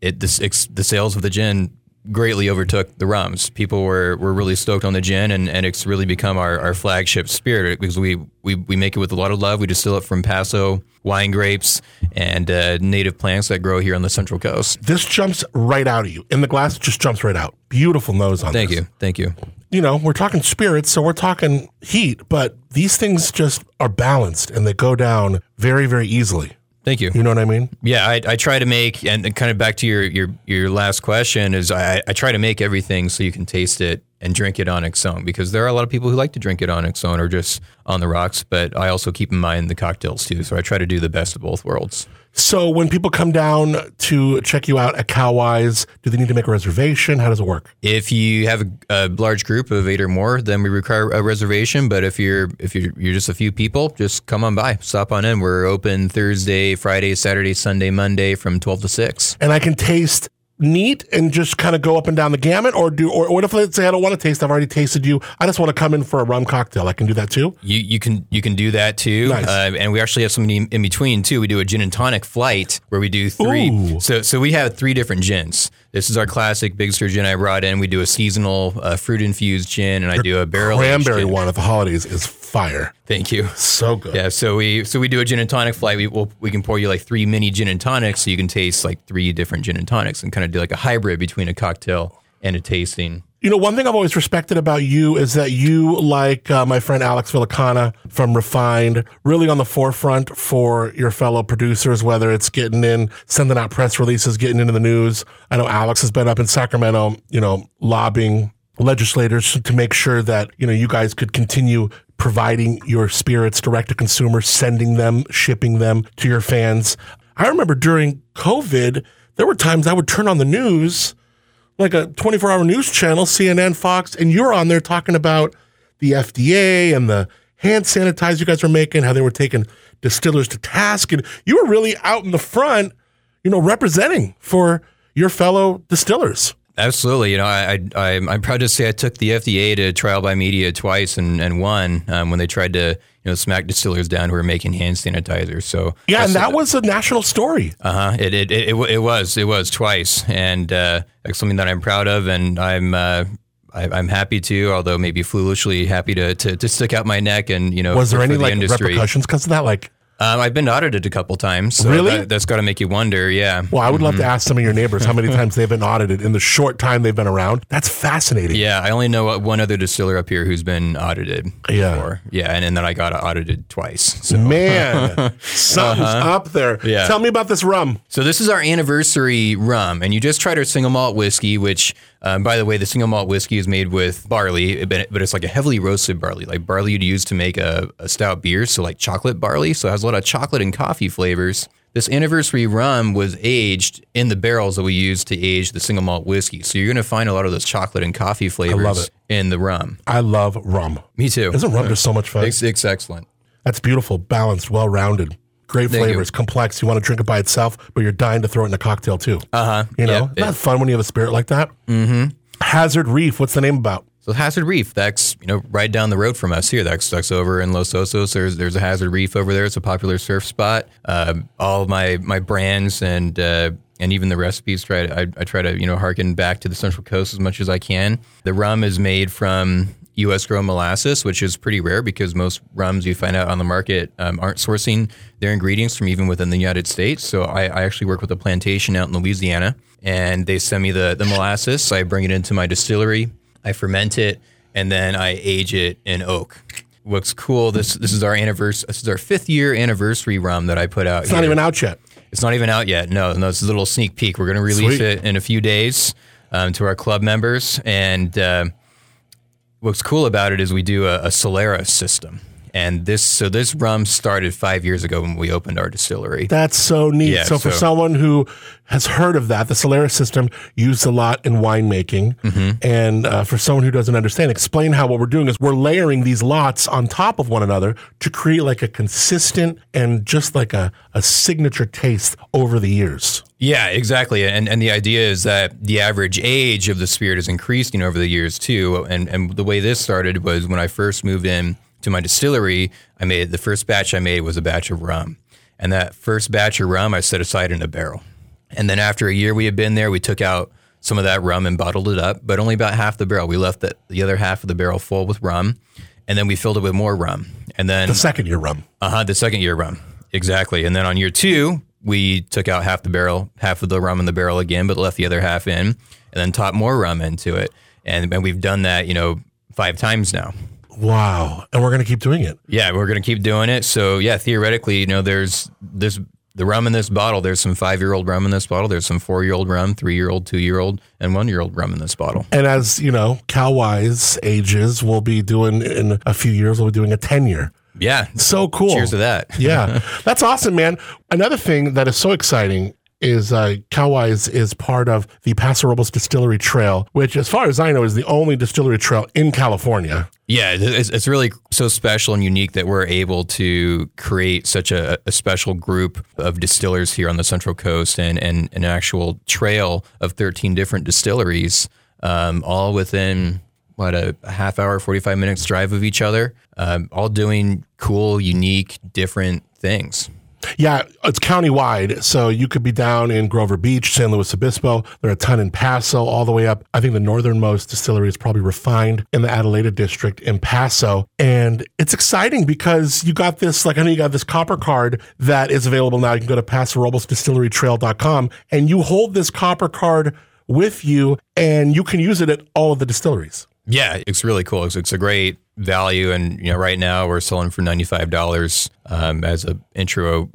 it the, ex- the sales of the gin greatly overtook the rums. People were, were really stoked on the gin, and, and it's really become our, our flagship spirit because we, we we make it with a lot of love. We distill it from Paso wine grapes and uh, native plants that grow here on the Central Coast. This jumps right out of you. In the glass, it just jumps right out. Beautiful nose on Thank this. you, thank you. You know, we're talking spirits, so we're talking heat, but these things just are balanced and they go down very, very easily. Thank you. You know what I mean? Yeah, I, I try to make, and kind of back to your your your last question is I, I try to make everything so you can taste it and drink it on its own because there are a lot of people who like to drink it on its own or just on the rocks. But I also keep in mind the cocktails too, so I try to do the best of both worlds. So when people come down to check you out at Calwise, do they need to make a reservation? How does it work? If you have a, a large group of eight or more, then we require a reservation. But if you're if you're, you're just a few people, just come on by, stop on in. We're open Thursday, Friday, Saturday, Sunday, Monday from twelve to six. And I can taste neat and just kind of go up and down the gamut or do or what if let's say I don't want to taste I've already tasted you I just want to come in for a rum cocktail I can do that too You you can you can do that too, Nice. uh, and we actually have something in between too. We do a gin and tonic flight where we do three. Ooh. So so we have three different gins. This is our classic Big Sur gin I brought in. We do a seasonal uh, fruit infused gin, and I do a barrel cranberry gin. one at the holidays is fire Thank you. so good Yeah, so we so we do a gin and tonic flight. We will we can pour you like three mini gin and tonics, so you can taste like three different gin and tonics, and kind of do like a hybrid between a cocktail and a tasting. You know, one thing I've always respected about you is that you, like uh, my friend Alex Villicana from Refined, really on the forefront for your fellow producers, whether it's getting in, sending out press releases, getting into the news. I know Alex has been up in Sacramento, you know, lobbying legislators to make sure that, you know, you guys could continue providing your spirits direct to consumer, sending them, shipping them to your fans. I remember during COVID, there were times I would turn on the news like a 24 hour news channel, CNN, Fox, and you're on there talking about the FDA and the hand sanitizer you guys were making, how they were taking distillers to task. And you were really out in the front, you know, representing for your fellow distillers. Absolutely. You know, I, I, I'm I'm proud to say I took the FDA to trial by media twice and, and won um, when they tried to, you know, smack distillers down who are making hand sanitizer. So Yeah, and that was a national story. uh huh. It, it, it, it, it was it was twice, and uh, something that I'm proud of, and I'm uh, I, I'm happy to, although maybe foolishly happy to, to, to stick out my neck and you know Was there any the like industry. repercussions because of that? Like, Um, I've been audited a couple times. So Really? That, that's got to make you wonder. Yeah. well, I would love to ask some of your neighbors how many times they've been audited in the short time they've been around. That's fascinating. Yeah, I only know one other distiller up here who's been audited Yeah. before. Yeah, and, and then I got audited twice. So. Man, something's up there. Uh-huh. Yeah. Tell me about this rum. So this is our anniversary rum, and you just tried our single malt whiskey, which, um, by the way, the single malt whiskey is made with barley, but, it's like a heavily roasted barley, like barley you'd use to make a, a stout beer, so like chocolate barley. So it has a lot of chocolate and coffee flavors. This anniversary rum was aged in the barrels that we use to age the single malt whiskey. So you're going to find a lot of those chocolate and coffee flavors it. in the rum. I love rum. Me too. Isn't rum just so much fun? It's, it's excellent. That's beautiful, balanced, well rounded. Great Thank flavors, you. complex. You want to drink it by itself, but you're dying to throw it in a cocktail too. Uh huh. you know, Isn't that fun when you have a spirit like that? Mm-hmm. Hazard Reef. What's the name about? So Hazard Reef, that's you know right down the road from us here. That's that's over in Los Osos. There's there's a Hazard Reef over there. It's a popular surf spot. Um, all of my my brands and uh, and even the recipes try to, I, I try to you know harken back to the Central Coast as much as I can. The rum is made from U.S. grown molasses, which is pretty rare because most rums you find out on the market um, aren't sourcing their ingredients from even within the United States. So I, I actually work with a plantation out in Louisiana, and they send me the the molasses. I bring it into my distillery. I ferment it, and then I age it in oak. What's cool? This this is our anniversary. This is our fifth year anniversary rum that I put out. It's not even out yet. It's not even out yet. No, no. It's a little sneak peek. We're going to release Sweet. it in a few days um, to our club members. And uh, what's cool about it is we do a, a Solera system. And this, so this rum started five years ago when we opened our distillery. That's so neat. Yeah, so for so- someone who has heard of that, the Solera system used a lot in winemaking. Mm-hmm. And uh, for someone who doesn't understand, explain how what we're doing is we're layering these lots on top of one another to create like a consistent and just like a, a signature taste over the years. Yeah, exactly. And and the idea is that the average age of the spirit is increasing over the years too. And and the way this started was when I first moved in to my distillery, I made the first batch I made was a batch of rum. And that first batch of rum I set aside in a barrel. And then after a year we had been there, we took out some of that rum and bottled it up, but only about half the barrel. We left the, the other half of the barrel full with rum, and then we filled it with more rum. And then The second year rum. uh huh. The second year rum. Exactly. And then on year two, we took out half the barrel, half of the rum in the barrel again, but left the other half in, and then topped more rum into it. And, and we've done that, you know, five times now. Wow. And we're going to keep doing it. Yeah, we're going to keep doing it. So yeah, theoretically, you know, there's this the rum in this bottle. There's some five year old rum in this bottle. There's some four year old rum, three year old, two year old, and one year old rum in this bottle. And as you know, Calwise ages, we'll be doing in a few years, we'll be doing a 10 year. Yeah. So cool. Cheers to that. yeah, that's awesome, man. Another thing that is so exciting is uh, Calwise is part of the Paso Robles Distillery Trail, which, as far as I know, is the only distillery trail in California. Yeah, it's, it's really so special and unique that we're able to create such a, a special group of distillers here on the Central Coast and, and an actual trail of 13 different distilleries, um, all within what a, a half hour, 45 minutes drive of each other, um, all doing cool, unique, different things. Yeah, it's countywide, so you could be down in Grover Beach, San Luis Obispo. There are a ton in Paso, all the way up. I think the northernmost distillery is probably refined in the Adelaida district in Paso, and it's exciting because you got this. Like I know you got this copper card that is available now. You can go to PasoRoblesDistilleryTrail.com, and you hold this copper card with you, and you can use it at all of the distilleries. Yeah, it's really cool. It's, it's a great value, and you know, right now we're selling for ninety five dollars um, as a intro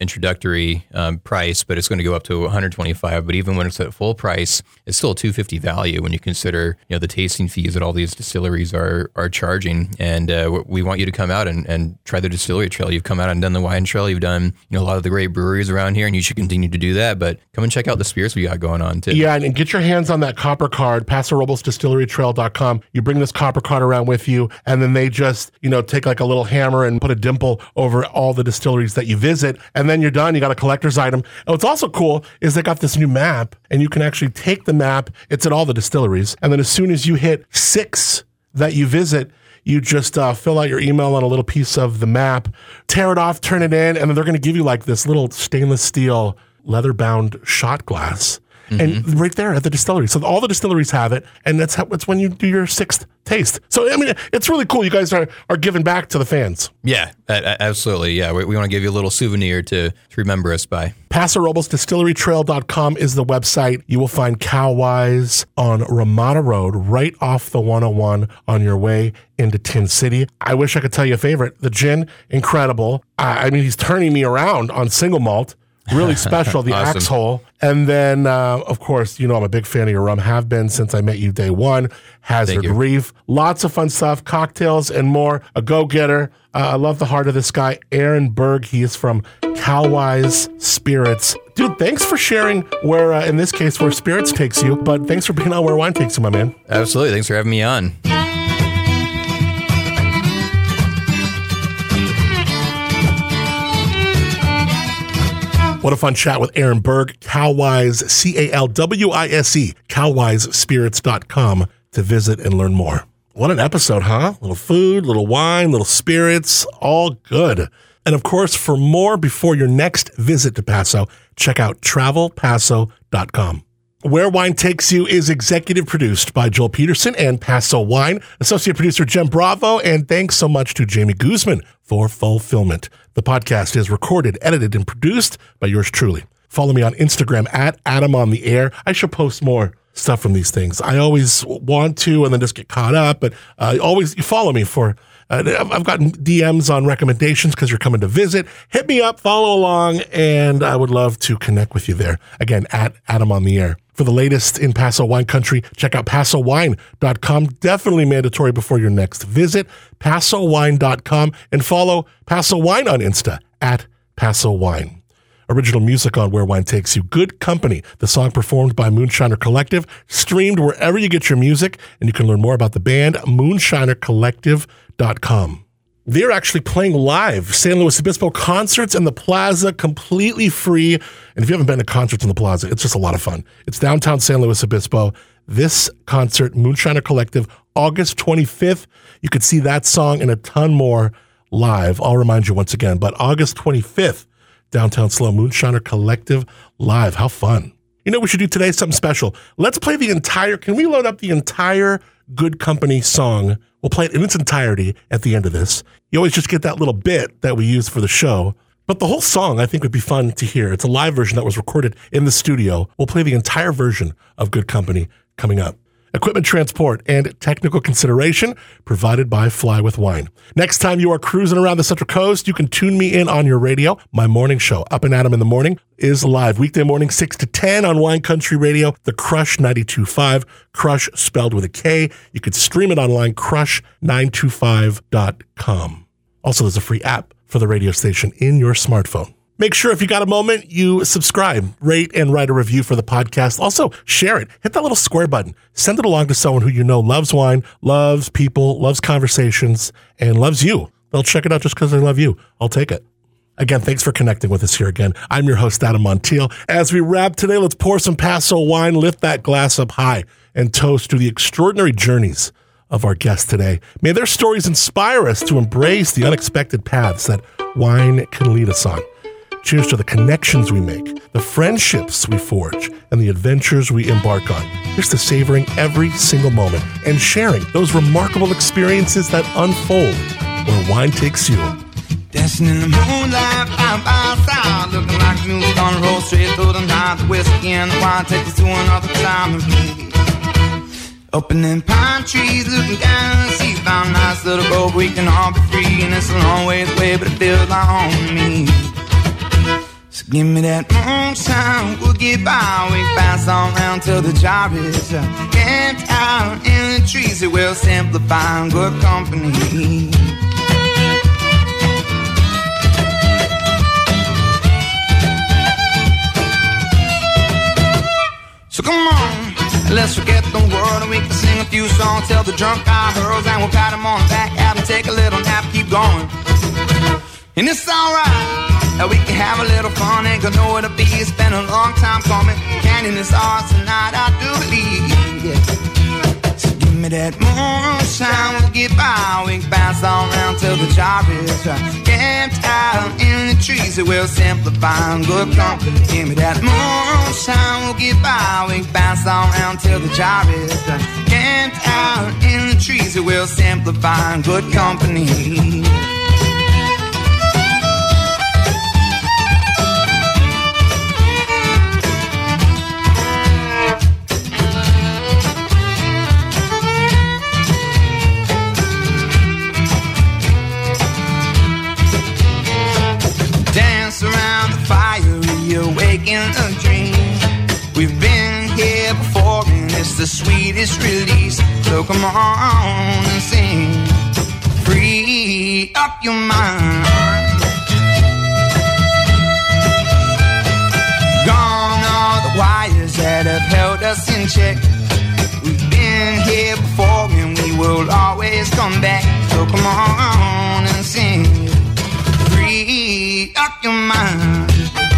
introductory um, price, but it's going to go up to one hundred twenty five. But even when it's at full price, it's still a two fifty value when you consider you know the tasting fees that all these distilleries are are charging. And uh, we want you to come out and, and try the distillery trail. You've come out and done the wine trail. You've done you know a lot of the great breweries around here, and you should continue to do that. But come and check out the spirits we got going on too. Yeah, and, and get your hands on that copper card, PasoRoblesDistilleryTrail.com. You bring this copper card around with you, and then they just, you know, take like a little hammer and put a dimple over all the distilleries that you visit, and and then you're done. You got a collector's item. And what's also cool is they got this new map, and you can actually take the map. It's at all the distilleries, and then as soon as you hit six that you visit, you just uh, fill out your email on a little piece of the map, tear it off, turn it in, and then they're going to give you like this little stainless steel leather bound shot glass. And mm-hmm. right there at the distillery. So all the distilleries have it, and that's how that's when you do your sixth taste. So I mean, it's really cool. You guys are are giving back to the fans. Yeah, absolutely. Yeah, we, we want to give you a little souvenir to, to remember us by. Paso Robles Distillerytrail.com is the website. You will find Calwise on Ramada Road, right off the 101 on your way into Tin City. I wish I could tell you a favorite. The gin, incredible. I, I mean, he's turning me around on single malt. Really special, the Awesome. axe hole. And then, uh, of course, you know I'm a big fan of your rum, have been since I met you day one. Hazard. Reef, lots of fun stuff, cocktails and more. A go getter. Uh, I love the heart of this guy, Aaron Bergh. He is from Calwise Spirits. Dude, thanks for sharing where, uh, in this case, where spirits takes you, but thanks for being on where wine takes you, my man. Absolutely. Thanks for having me on. What a fun chat with Aaron Bergh, Calwise, C A L W I S E, calwisespirits.com to visit and learn more. What an episode, huh? Little food, little wine, little spirits, all good. And of course, for more before your next visit to Paso, check out travelpaso.com. Where Wine Takes You is executive produced by Joel Peterson and Paso Wine, associate producer Jem Bravo, and thanks so much to Jamie Guzman for fulfillment. The podcast is recorded, edited, and produced by yours truly. Follow me on Instagram at Adam on the Air. I should post more stuff from these things. I always want to and then just get caught up, but uh, always follow me for. Uh, I've- gotten DMs on recommendations because you're coming to visit. Hit me up, follow along, and I would love to connect with you there. Again, at Adam on the Air. For the latest in Paso wine country, check out pasowine.com. Definitely mandatory before your next visit. pasowine.com and follow Paso Wine on Insta at Paso Wine. Original music on Where Wine Takes You. Good Company, the song performed by Moonshiner Collective, streamed wherever you get your music, and you can learn more about the band, moonshinercollective.com. They're actually playing live San Luis Obispo concerts in the plaza completely free. And if you haven't been to concerts in the plaza, it's just a lot of fun. It's downtown San Luis Obispo. This concert, Moonshiner Collective, August 25th. You could see that song and a ton more live. I'll remind you once again, but August 25th, downtown SLO Moonshiner Collective live. How fun. You know we should do today? Something special. Let's play the entire, can we load up the entire Good Company song? We'll play it in its entirety at the end of this. You always just get that little bit that we use for the show. But the whole song, I think, would be fun to hear. It's a live version that was recorded in the studio. We'll play the entire version of Good Company coming up. Equipment transport and technical consideration provided by Fly with Wine. Next time you are cruising around the Central Coast, you can tune me in on your radio. My morning show, Up and Adam in the Morning, is live weekday morning, 6 to 10 on Wine Country Radio, the Crush 925, Crush spelled with a K. You could stream it online, crush925.com. Also, there's a free app for the radio station in your smartphone. Make sure if you got a moment, you subscribe, rate, and write a review for the podcast. Also, share it. Hit that little square button. Send it along to someone who you know loves wine, loves people, loves conversations, and loves you. They'll check it out just because they love you. I'll take it. Again, thanks for connecting with us here again. I'm your host, Adam Montiel. As we wrap today, let's pour some Paso wine, lift that glass up high, and toast to the extraordinary journeys of our guests today. May their stories inspire us to embrace the unexpected paths that wine can lead us on. Cheers to the connections we make, the friendships we forge, and the adventures we embark on. Here's to savoring every single moment and sharing those remarkable experiences that unfold where wine takes you. Dancing in the moonlight, by by side, looking like a mule on the road straight through the night. The whiskey and the wine take us to another time and place. Opening pine trees, looking down the sea, found a nice little boat we can all be free. And it's a long ways away, but it feels like home to me. So give me that moonshine, we'll get by. We pass on round till the job is uh, out in the trees. It will simplify good company. So come on, let's forget the world and we can sing a few songs. Tell the drunk guy hurls and we'll pat him on the back, have him take a little nap, keep going. And it's alright. Now we can have a little fun, gonna know what it'll be. It's been a long time coming. Canyon is ours tonight, I do believe. Yeah. So give me that moonshine, we'll get by. We can bounce all around till the job is done. Camped out in the trees, it will simplify and good company. Give me that moonshine, we'll get by. We can bounce all around till the job is done. Camped out in the trees, it will simplify and good company. The sweetest release. So come on and sing, free up your mind. Gone are the wires that have held us in check. We've been here before, and we will always come back. So come on and sing free up your mind.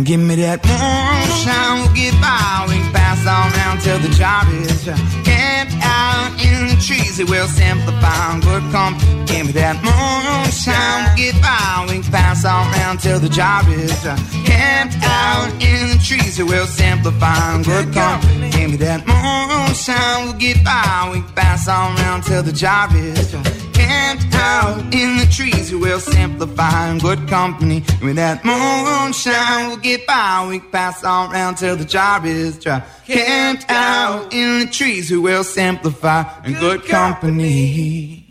And give me that moonshine, we'll get by. We can pass on round till the job is done. Camped out in the trees, it will simplify and good company. Give me that moonshine, we'll get by. We can pass on round till the job is done. Camped out in the trees, it will simplify and good company. Give me that moonshine, we'll get by. We can pass on round till the job is done. Camped out in the trees, We'll simplify in good company. Me that moonshine, we'll get by. We pass on round till the job is dry. Camped out in the trees, we will simplify in good company.